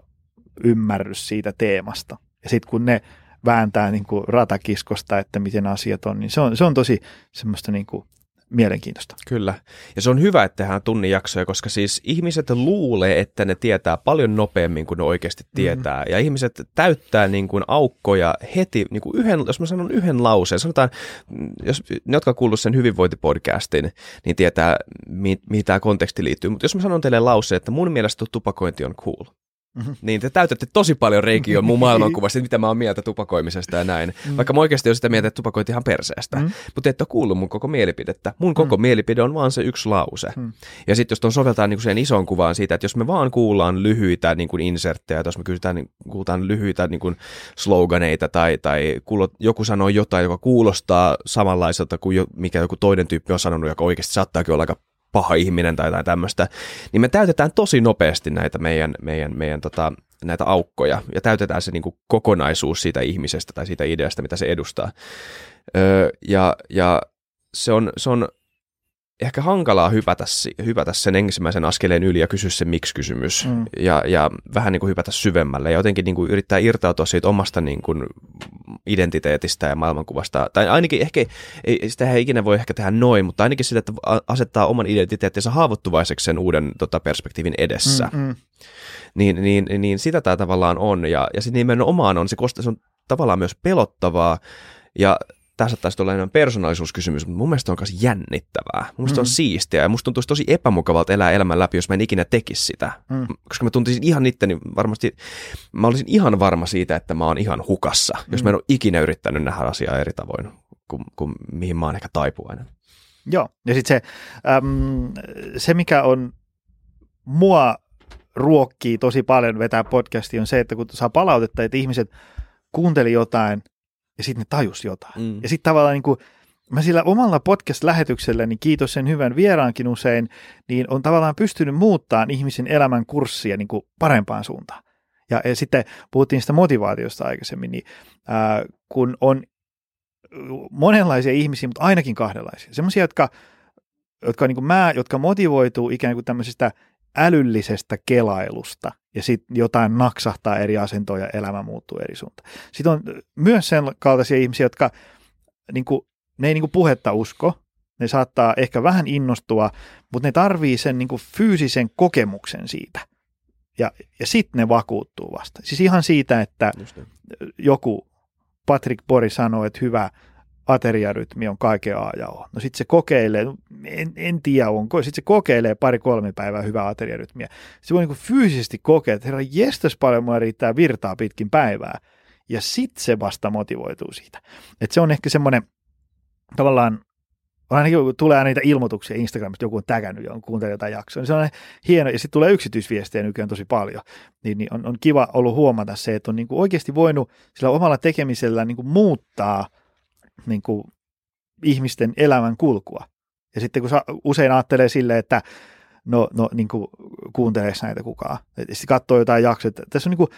ymmärrys siitä teemasta. Ja sitten kun ne vääntää niin kuin ratakiskosta, että miten asiat on, niin se on, se on tosi semmoista niin kuin mielenkiintoista. Kyllä. Ja se on hyvä, että tehdään tunnin jaksoja, koska siis ihmiset luulee, että ne tietää paljon nopeammin kuin ne oikeasti tietää. Mm-hmm. Ja ihmiset täyttää niin kuin aukkoja heti, niin kuin yhden, jos mä sanon yhden lauseen, sanotaan, jos ne, jotka kuullut sen hyvinvointipodcastin, niin tietää, mihin tämä konteksti liittyy. Mutta jos mä sanon teille lauseen, että mun mielestä tupakointi on cool, Mm-hmm. Niin te täytätte tosi paljon reikiä mun maailmankuvasta, mitä mä oon mieltä tupakoimisesta ja näin. Mm-hmm. Vaikka mä oikeasti olen sitä mieltä, että tupakointi ihan perseestä. Mm-hmm. Mutta et ole kuullut mun koko mielipidettä. Mun koko mm-hmm. mielipide on vaan se yksi lause. Mm-hmm. Ja sitten jos tuon soveltaa niin sen ison kuvaan siitä, että jos me vaan kuullaan lyhyitä niin kuin inserttejä, tai jos me kysytään, niin, kuultaan lyhyitä niin kuin sloganeita, tai, tai kuulot, joku sanoo jotain, joka kuulostaa samanlaiselta kuin jo, mikä joku toinen tyyppi on sanonut, joka oikeasti saattaakin olla aika paha ihminen tai jotain tämmöistä, niin me täytetään tosi nopeasti näitä meidän, meidän, meidän tota, näitä aukkoja ja täytetään se niin kuin kokonaisuus siitä ihmisestä tai siitä ideasta, mitä se edustaa. Öö, ja, ja se on, se on ehkä hankalaa hypätä, hypätä sen ensimmäisen askeleen yli ja kysyä se miksi-kysymys mm. ja, ja vähän niin kuin hypätä syvemmälle ja jotenkin niin kuin yrittää irtautua siitä omasta niin kuin identiteetistä ja maailmankuvasta. Tai ainakin ehkä, ei, sitä ei ikinä voi ehkä tehdä noin, mutta ainakin sitä, että asettaa oman identiteettinsä haavoittuvaiseksi sen uuden tota, perspektiivin edessä. Mm, mm. Niin, niin, niin sitä tämä tavallaan on ja, ja sitten nimenomaan on se, se on tavallaan myös pelottavaa ja tässä taisi olla enemmän persoonallisuuskysymys, mutta mun mielestä on myös jännittävää. Mun mielestä mm. on siistiä ja musta tuntuisi tosi epämukavalta elää elämän läpi, jos mä en ikinä tekisi sitä. Mm. Koska mä tuntisin ihan itteni varmasti, mä olisin ihan varma siitä, että mä oon ihan hukassa, mm. jos mä en ole ikinä yrittänyt nähdä asiaa eri tavoin kuin, kuin mihin mä oon ehkä taipuvainen. Joo, ja sitten se, äm, se, mikä on mua ruokkii tosi paljon vetää podcastia, on se, että kun saa palautetta, että ihmiset kuunteli jotain ja sitten ne tajus jotain. Mm. Ja sitten tavallaan niin kuin, mä sillä omalla podcast-lähetyksellä, niin kiitos sen hyvän vieraankin usein, niin on tavallaan pystynyt muuttamaan ihmisen elämän kurssia niin kuin parempaan suuntaan. Ja, ja sitten puhuttiin sitä motivaatiosta aikaisemmin, niin ää, kun on monenlaisia ihmisiä, mutta ainakin kahdenlaisia. Sellaisia, jotka, jotka niin kuin mä, jotka motivoituu ikään kuin tämmöisestä älyllisestä kelailusta ja sitten jotain naksahtaa eri asentoja ja elämä muuttuu eri suuntaan. Sitten on myös sen kaltaisia ihmisiä, jotka niin kuin, ne ei niin kuin puhetta usko, ne saattaa ehkä vähän innostua, mutta ne tarvii sen niin kuin fyysisen kokemuksen siitä. Ja, ja sitten ne vakuuttuu vasta. Siis ihan siitä, että joku Patrick Bori sanoi, että hyvä ateriarytmi on kaiken A ja O. No sitten se kokeilee, en, en tiedä onko, sitten se kokeilee pari-kolme päivää hyvää ateriarytmiä. Se voi niin fyysisesti kokea, että herra jestas paljon mulla riittää virtaa pitkin päivää. Ja sitten se vasta motivoituu siitä. Et se on ehkä semmoinen tavallaan ainakin tulee aina niitä ilmoituksia Instagramista, joku on tägännyt ja on jotain jaksoa, niin se on hieno, ja sitten tulee yksityisviestejä nykyään tosi paljon, niin, niin on, on kiva ollut huomata se, että on niin oikeasti voinut sillä omalla tekemisellä niin muuttaa – niin kuin ihmisten elämän kulkua. Ja sitten kun sa, usein ajattelee silleen, että no, no niin kuin, kuunteleeko näitä kukaan. Sitten katsoo jotain jaksoja, tässä on niin kuin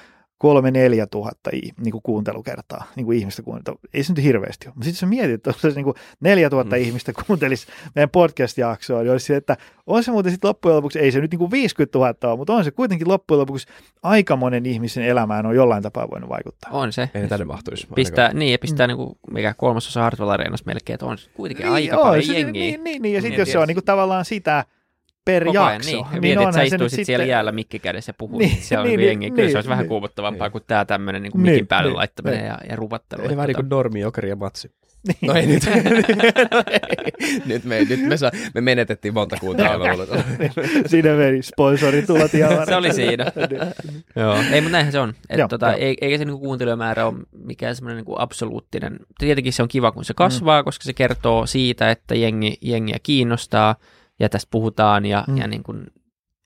kolme, neljä tuhatta niin kuin kuuntelukertaa niin kuin ihmistä kuuntelua. Ei se nyt hirveästi ole. Mutta sitten sä mietit, että se niin kuin neljä tuhatta mm. ihmistä kuuntelisi meidän podcast-jaksoa, niin olisi se, että on se muuten sitten loppujen lopuksi, ei se nyt niin kuin 50 000 ole, mutta on se kuitenkin loppujen lopuksi aika monen ihmisen elämään on jollain tapaa voinut vaikuttaa. On se. Ei ne tänne mahtuisi. Pistää, niin, ja pistää mm. niin kuin, mikä kolmasosa Hartwell Areenassa melkein, että on kuitenkin niin, aika paljon jengiä. Niin, niin, niin, ja sitten jos se on niin kuin tavallaan sitä, per Koko ajan, jakso. Niin, niin mietit, että sä istuisit siellä jäällä mikki kädessä ja puhut, Niin, niin, siellä on niin, niin, jengi. Kyllä niin, se olisi vähän niin. kuumottavampaa Niin. kuin tämä tämmöinen niin kuin Niin, mikin päälle niin, laittaminen niin. ja, ja rupattelu. Eli vähän niin kuin Normi, Jokeri ja Matsi. Niin. No ei nyt. no ei. nyt, me, nyt me, saa, me menetettiin monta kuuntelijaa. Siinä meni sponsoritulot ja Se oli siinä. Joo, ei, mutta näinhän se on. Et Joo, tota, ei, eikä se niinku kuuntelijamäärä ole mikään semmoinen niinku absoluuttinen. Tietenkin se on kiva, kun se kasvaa, mm. koska se kertoo siitä, että jengi, jengiä kiinnostaa ja tästä puhutaan ja, Mm. ja niin kuin,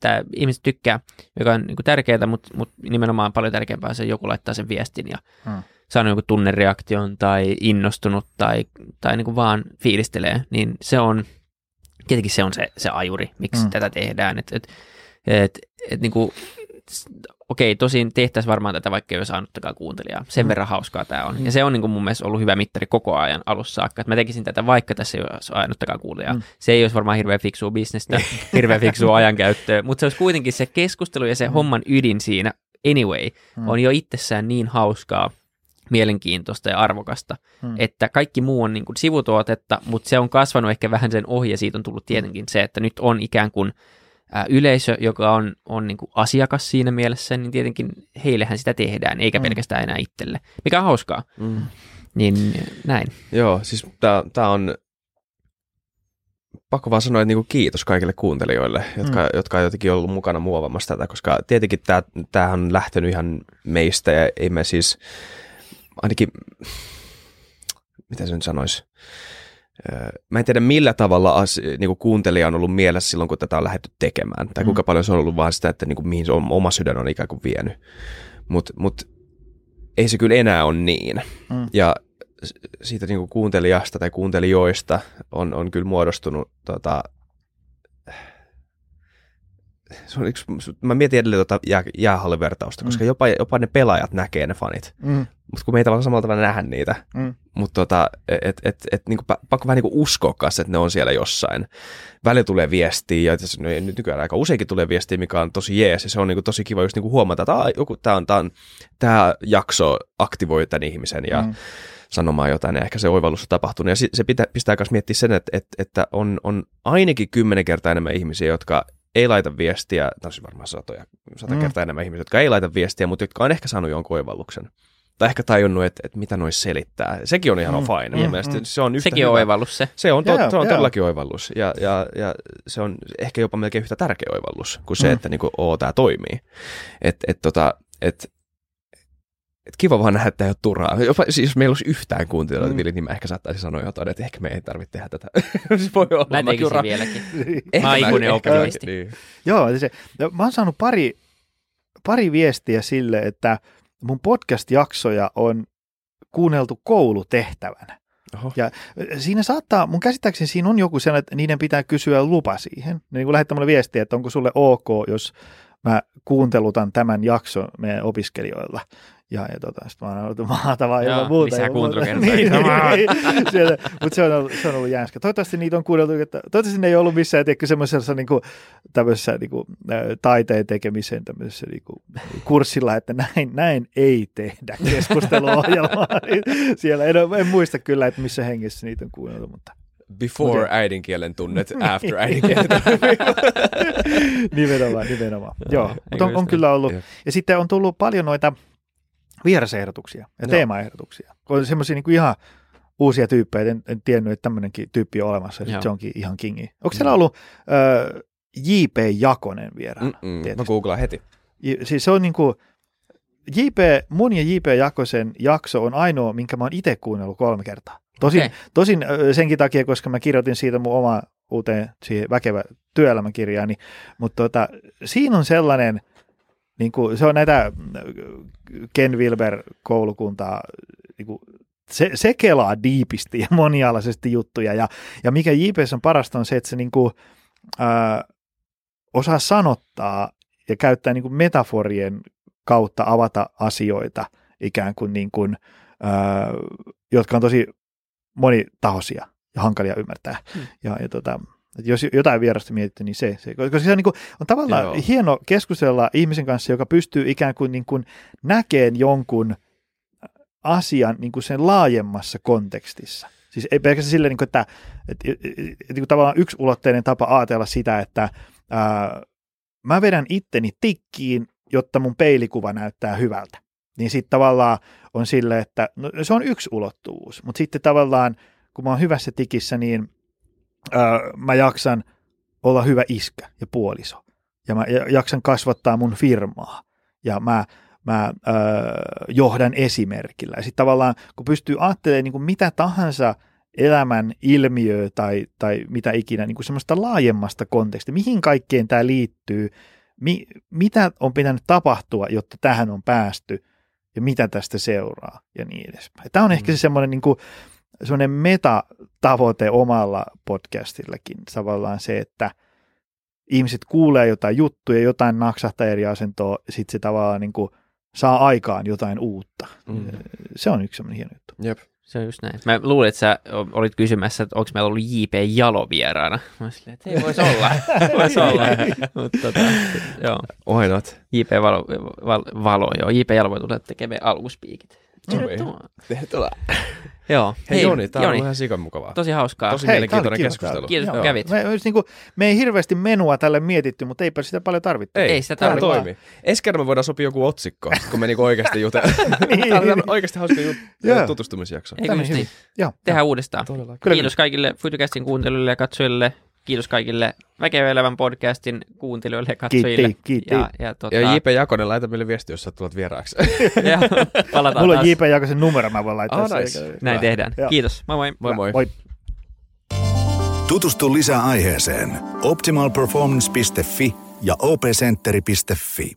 tämä ihmiset tykkää, joka on niin kuin tärkeää, mutta, mutta nimenomaan paljon tärkeämpää se, joku laittaa sen viestin ja Mm. saanut joku tunnereaktion tai innostunut tai, tai niin kuin vaan fiilistelee, niin se on, tietenkin se on se, se ajuri, miksi Mm. tätä tehdään. Et, et, et, et niin kuin, okei, tosin tehtäisiin varmaan tätä, vaikka ei ole saanuttakaan kuuntelijaa. Sen Mm. verran hauskaa tämä on. Mm. Ja se on niin kuin mun mielestä ollut hyvä mittari koko ajan alussa saakka, että mä tekisin tätä, vaikka tässä ei ole ainuttakaan kuulijaa. Mm. Mm. Se ei olisi varmaan hirveän fiksua bisnestä, hirveän fiksua ajankäyttöä, mutta se olisi kuitenkin se keskustelu ja se Mm. homman ydin siinä anyway Mm. on jo itsessään niin hauskaa, mielenkiintoista ja arvokasta, Mm. että kaikki muu on niin kuin sivutuotetta, mutta se on kasvanut ehkä vähän sen ohi ja siitä on tullut tietenkin se, että nyt on ikään kuin ää, yleisö, joka on, on niin kuin asiakas siinä mielessä, niin tietenkin heillehän sitä tehdään, eikä Mm. pelkästään enää itselle, mikä on hauskaa. Mm. Niin näin. Joo, siis tämä on pakko vaan sanoa, että niinku kiitos kaikille kuuntelijoille, jotka, mm. jotka on jotenkin ollut mukana muovamassa tätä, koska tietenkin tämä tämähän on lähtenyt ihan meistä ja ei me siis ainakin, mitä se nyt sanoisi, Mä en tiedä millä tavalla as, niinku kuuntelija on ollut mielessä silloin, kun tätä on lähdetty tekemään, tai Mm. kuinka paljon se on ollut vaan sitä, että niinku, mihin se on, oma sydän on ikään kuin vienyt. Mutta mut, ei se kyllä enää ole niin. Mm. Ja siitä niinku kuuntelijasta tai kuuntelijoista on, on kyllä muodostunut tota, se on yksi, mä mietin edelleen tuota jää, jäähallivertausta, koska Mm. jopa, jopa ne pelaajat näkee ne fanit, Mm. mutta kun me ei tavallaan samalla tavalla nähdä niitä, Mm. mutta tota, et, et, et, niinku, pa- pakko vähän niinku uskoa kanssa, että ne on siellä jossain. Välillä tulee viestiä, ja tässä- no, nyt nykyään aika useinkin tulee viestiä, mikä on tosi jees, ja se on niinku tosi kiva just niinku huomata, että "Aa, joku, tää, on, tää, on, tää jakso aktivoi tämän ihmisen, ja Mm. sanomaan jotain, ja ehkä se oivallus on tapahtunut. Ja se pitää, pistää myös miettiä sen, että, että, että on, on ainakin kymmenen kertaa enemmän ihmisiä, jotka ei laita viestiä, no siis varmaan satoja, sata Mm. kertaa enemmän ihmisiä, jotka ei laita viestiä, mutta jotka on ehkä saanut jonkun oivalluksen. Tai ehkä tajunnut, että, että mitä nois selittää. Sekin on ihan Mm, fine. mm, Mm, mm. se on yhtä Sekin on hyvä. oivallus se. Se on, to, Joo, se on joo. todellakin oivallus. Ja, ja, ja se on ehkä jopa melkein yhtä tärkeä oivallus kuin se, Mm. että niinku, oo, tämä toimii. Et, et, tota, et, et kiva vaan nähdä, että ei ole turhaa. Jopa, siis jos meillä olisi yhtään kuuntelijoita, Mm. niin mä ehkä saattaisin sanoa jotain, että ehkä me ei tarvitse tehdä tätä. se voi olla. Mä tekisin ra- vieläkin. Ehkä Mä oon ikuinen ehkä optimisti. Niin. Joo, se, no, mä oon saanut pari, pari viestiä sille, että mun podcast-jaksoja on kuunneltu koulutehtävänä. Oho. Ja siinä saattaa, mun käsittääkseni siinä on joku sellainen, että niiden pitää kysyä lupa siihen. Ne niin lähettää mulle viestiä, että onko sulle ok, jos mä kuuntelutan tämän jakson meidän opiskelijoilla. Ja, ja tota, sit mä oon ollut Joo, ilman muuta. lisää ilman muuta. kuuntelukertoja. niin, niin, sieltä, mutta se on, ollut, se on ollut jänskä. Toivottavasti niitä on kuunneltu, että toivottavasti ne ei ollut missään tiedätkö, semmoisessa niin kuin, tämmöisessä niin kuin, taiteen tekemisen tämmöisessä niin kuin, kurssilla, että näin, näin ei tehdä keskusteluohjelmaa. Siellä en, en, muista kyllä, että missä hengessä niitä on kuunneltu, mutta Before Mut- äidinkielen tunnet, after äidinkielen tunnet. nimenomaan, nimenomaan. Joo, mutta on, on kyllä ollut. Ja sitten on tullut paljon noita vierasehdotuksia ja Joo. teemaehdotuksia. On semmoisia niin ihan uusia tyyppejä, en, en tiennyt, että tämmöinenkin tyyppi on olemassa, ja sit se onkin ihan kingi. Onko siellä ollut äh, J.P. Jakonen vieraana? Mä googlaan heti. J- Siis se on niin kuin, JP, mun ja J.P. Jakosen jakso on ainoa, minkä mä oon itse kuunnellut kolme kertaa. Tosin, Okei. tosin senkin takia, koska mä kirjoitin siitä mun oma uuteen siihen väkevä työelämäkirjaani, mutta tota, siinä on sellainen, niin kuin, se on näitä ö, Ken Wilber koulukuntaa niin kuin, se, se kelaa diipisti ja monialaisesti juttuja. Ja, ja mikä JPS on parasta on se, että se niinku, ää, osaa sanottaa ja käyttää niinku metaforien kautta avata asioita ikään kuin, niin kuin ää, jotka on tosi monitahoisia ja hankalia ymmärtää. Hmm. Ja, ja tota, että jos jotain vierasta mietitty, niin se, se koska se on, niin kuin, on tavallaan Joo. hieno keskustella ihmisen kanssa, joka pystyy ikään kuin, niin kuin näkeen jonkun asian niin kuin sen laajemmassa kontekstissa. Siis ei pelkästään silleen, niin kuin, että, että, että, että että niin kuin tavallaan ulotteinen tapa ajatella sitä, että ää, mä vedän itteni tikkiin, jotta mun peilikuva näyttää hyvältä. Niin sitten tavallaan on sille, että no, se on yksi ulottuvuus, mutta sitten tavallaan kun mä oon hyvässä tikissä, niin ää, mä jaksan olla hyvä iskä ja puoliso. Ja mä jaksan kasvattaa mun firmaa. Ja mä, mä ää, johdan esimerkillä. Ja sitten tavallaan, kun pystyy ajattelemaan niin kuin mitä tahansa elämän ilmiöä tai, tai mitä ikinä, niin kuin semmoista laajemmasta kontekstista, mihin kaikkeen tämä liittyy, mi, mitä on pitänyt tapahtua, jotta tähän on päästy, ja mitä tästä seuraa, ja niin edespäin. Tämä on mm. ehkä se semmoinen niin kuin, semmoinen metatavoite omalla podcastillakin tavallaan se, että ihmiset kuulee jotain juttuja, jotain naksahtaa eri asentoa, sitten se tavallaan niin kuin saa aikaan jotain uutta. Mm. Se on yksi semmoinen hieno juttu. Jep. Se on just näin. Mä luulin, että sä olit kysymässä, että onko meillä ollut J.P. Jalo vieraana. Mä silleen, että ei voisi olla. voisi olla. Mutta tota, joo. Why not? J.P. Valo, valo, valo, joo. J.P. Jalo voi tulla tekemään alkuspiikit. Tervetuloa. Tervetuloa. Joo. Hei, Hei Joni, tämä on ihan sikan mukavaa. Tosi hauskaa. Tosi Hei, mielenkiintoinen keskustelu. Kiitos, kun Joo. kävit. Me, niin kuin, me ei hirveästi menua tälle mietitty, mutta eipä sitä paljon tarvittu. Ei, Ei sitä tämä tarvitse. toimii. Ensi kerran me voidaan sopia joku otsikko, kun me niinku oikeasti jutellaan. Niin, Tämä niin, on oikeasti hauska jut- tutustumisjakso. Eikö just niin? Joo. Tehdään uudestaan. Todella. Kyllä, Kiitos kaikille Futucastin kuuntelijoille ja katsojille. Kiitos kaikille Väkevä elämän podcastin kuuntelijoille ja katsojille. Kiitti, kiitti. Ja, ja, tota, Ja J.P. Jakonen, laita meille viesti, jos sä tulet vieraaksi. ja palataan Mulla taas. on JP Jakosen numero, mä voin laittaa Ah, sen. nice. Näin Hyvä. tehdään. Joo. Kiitos. Moi moi. Moi moi. Moi. Tutustu lisää aiheeseen optimalperformance.fi ja opcenteri.fi.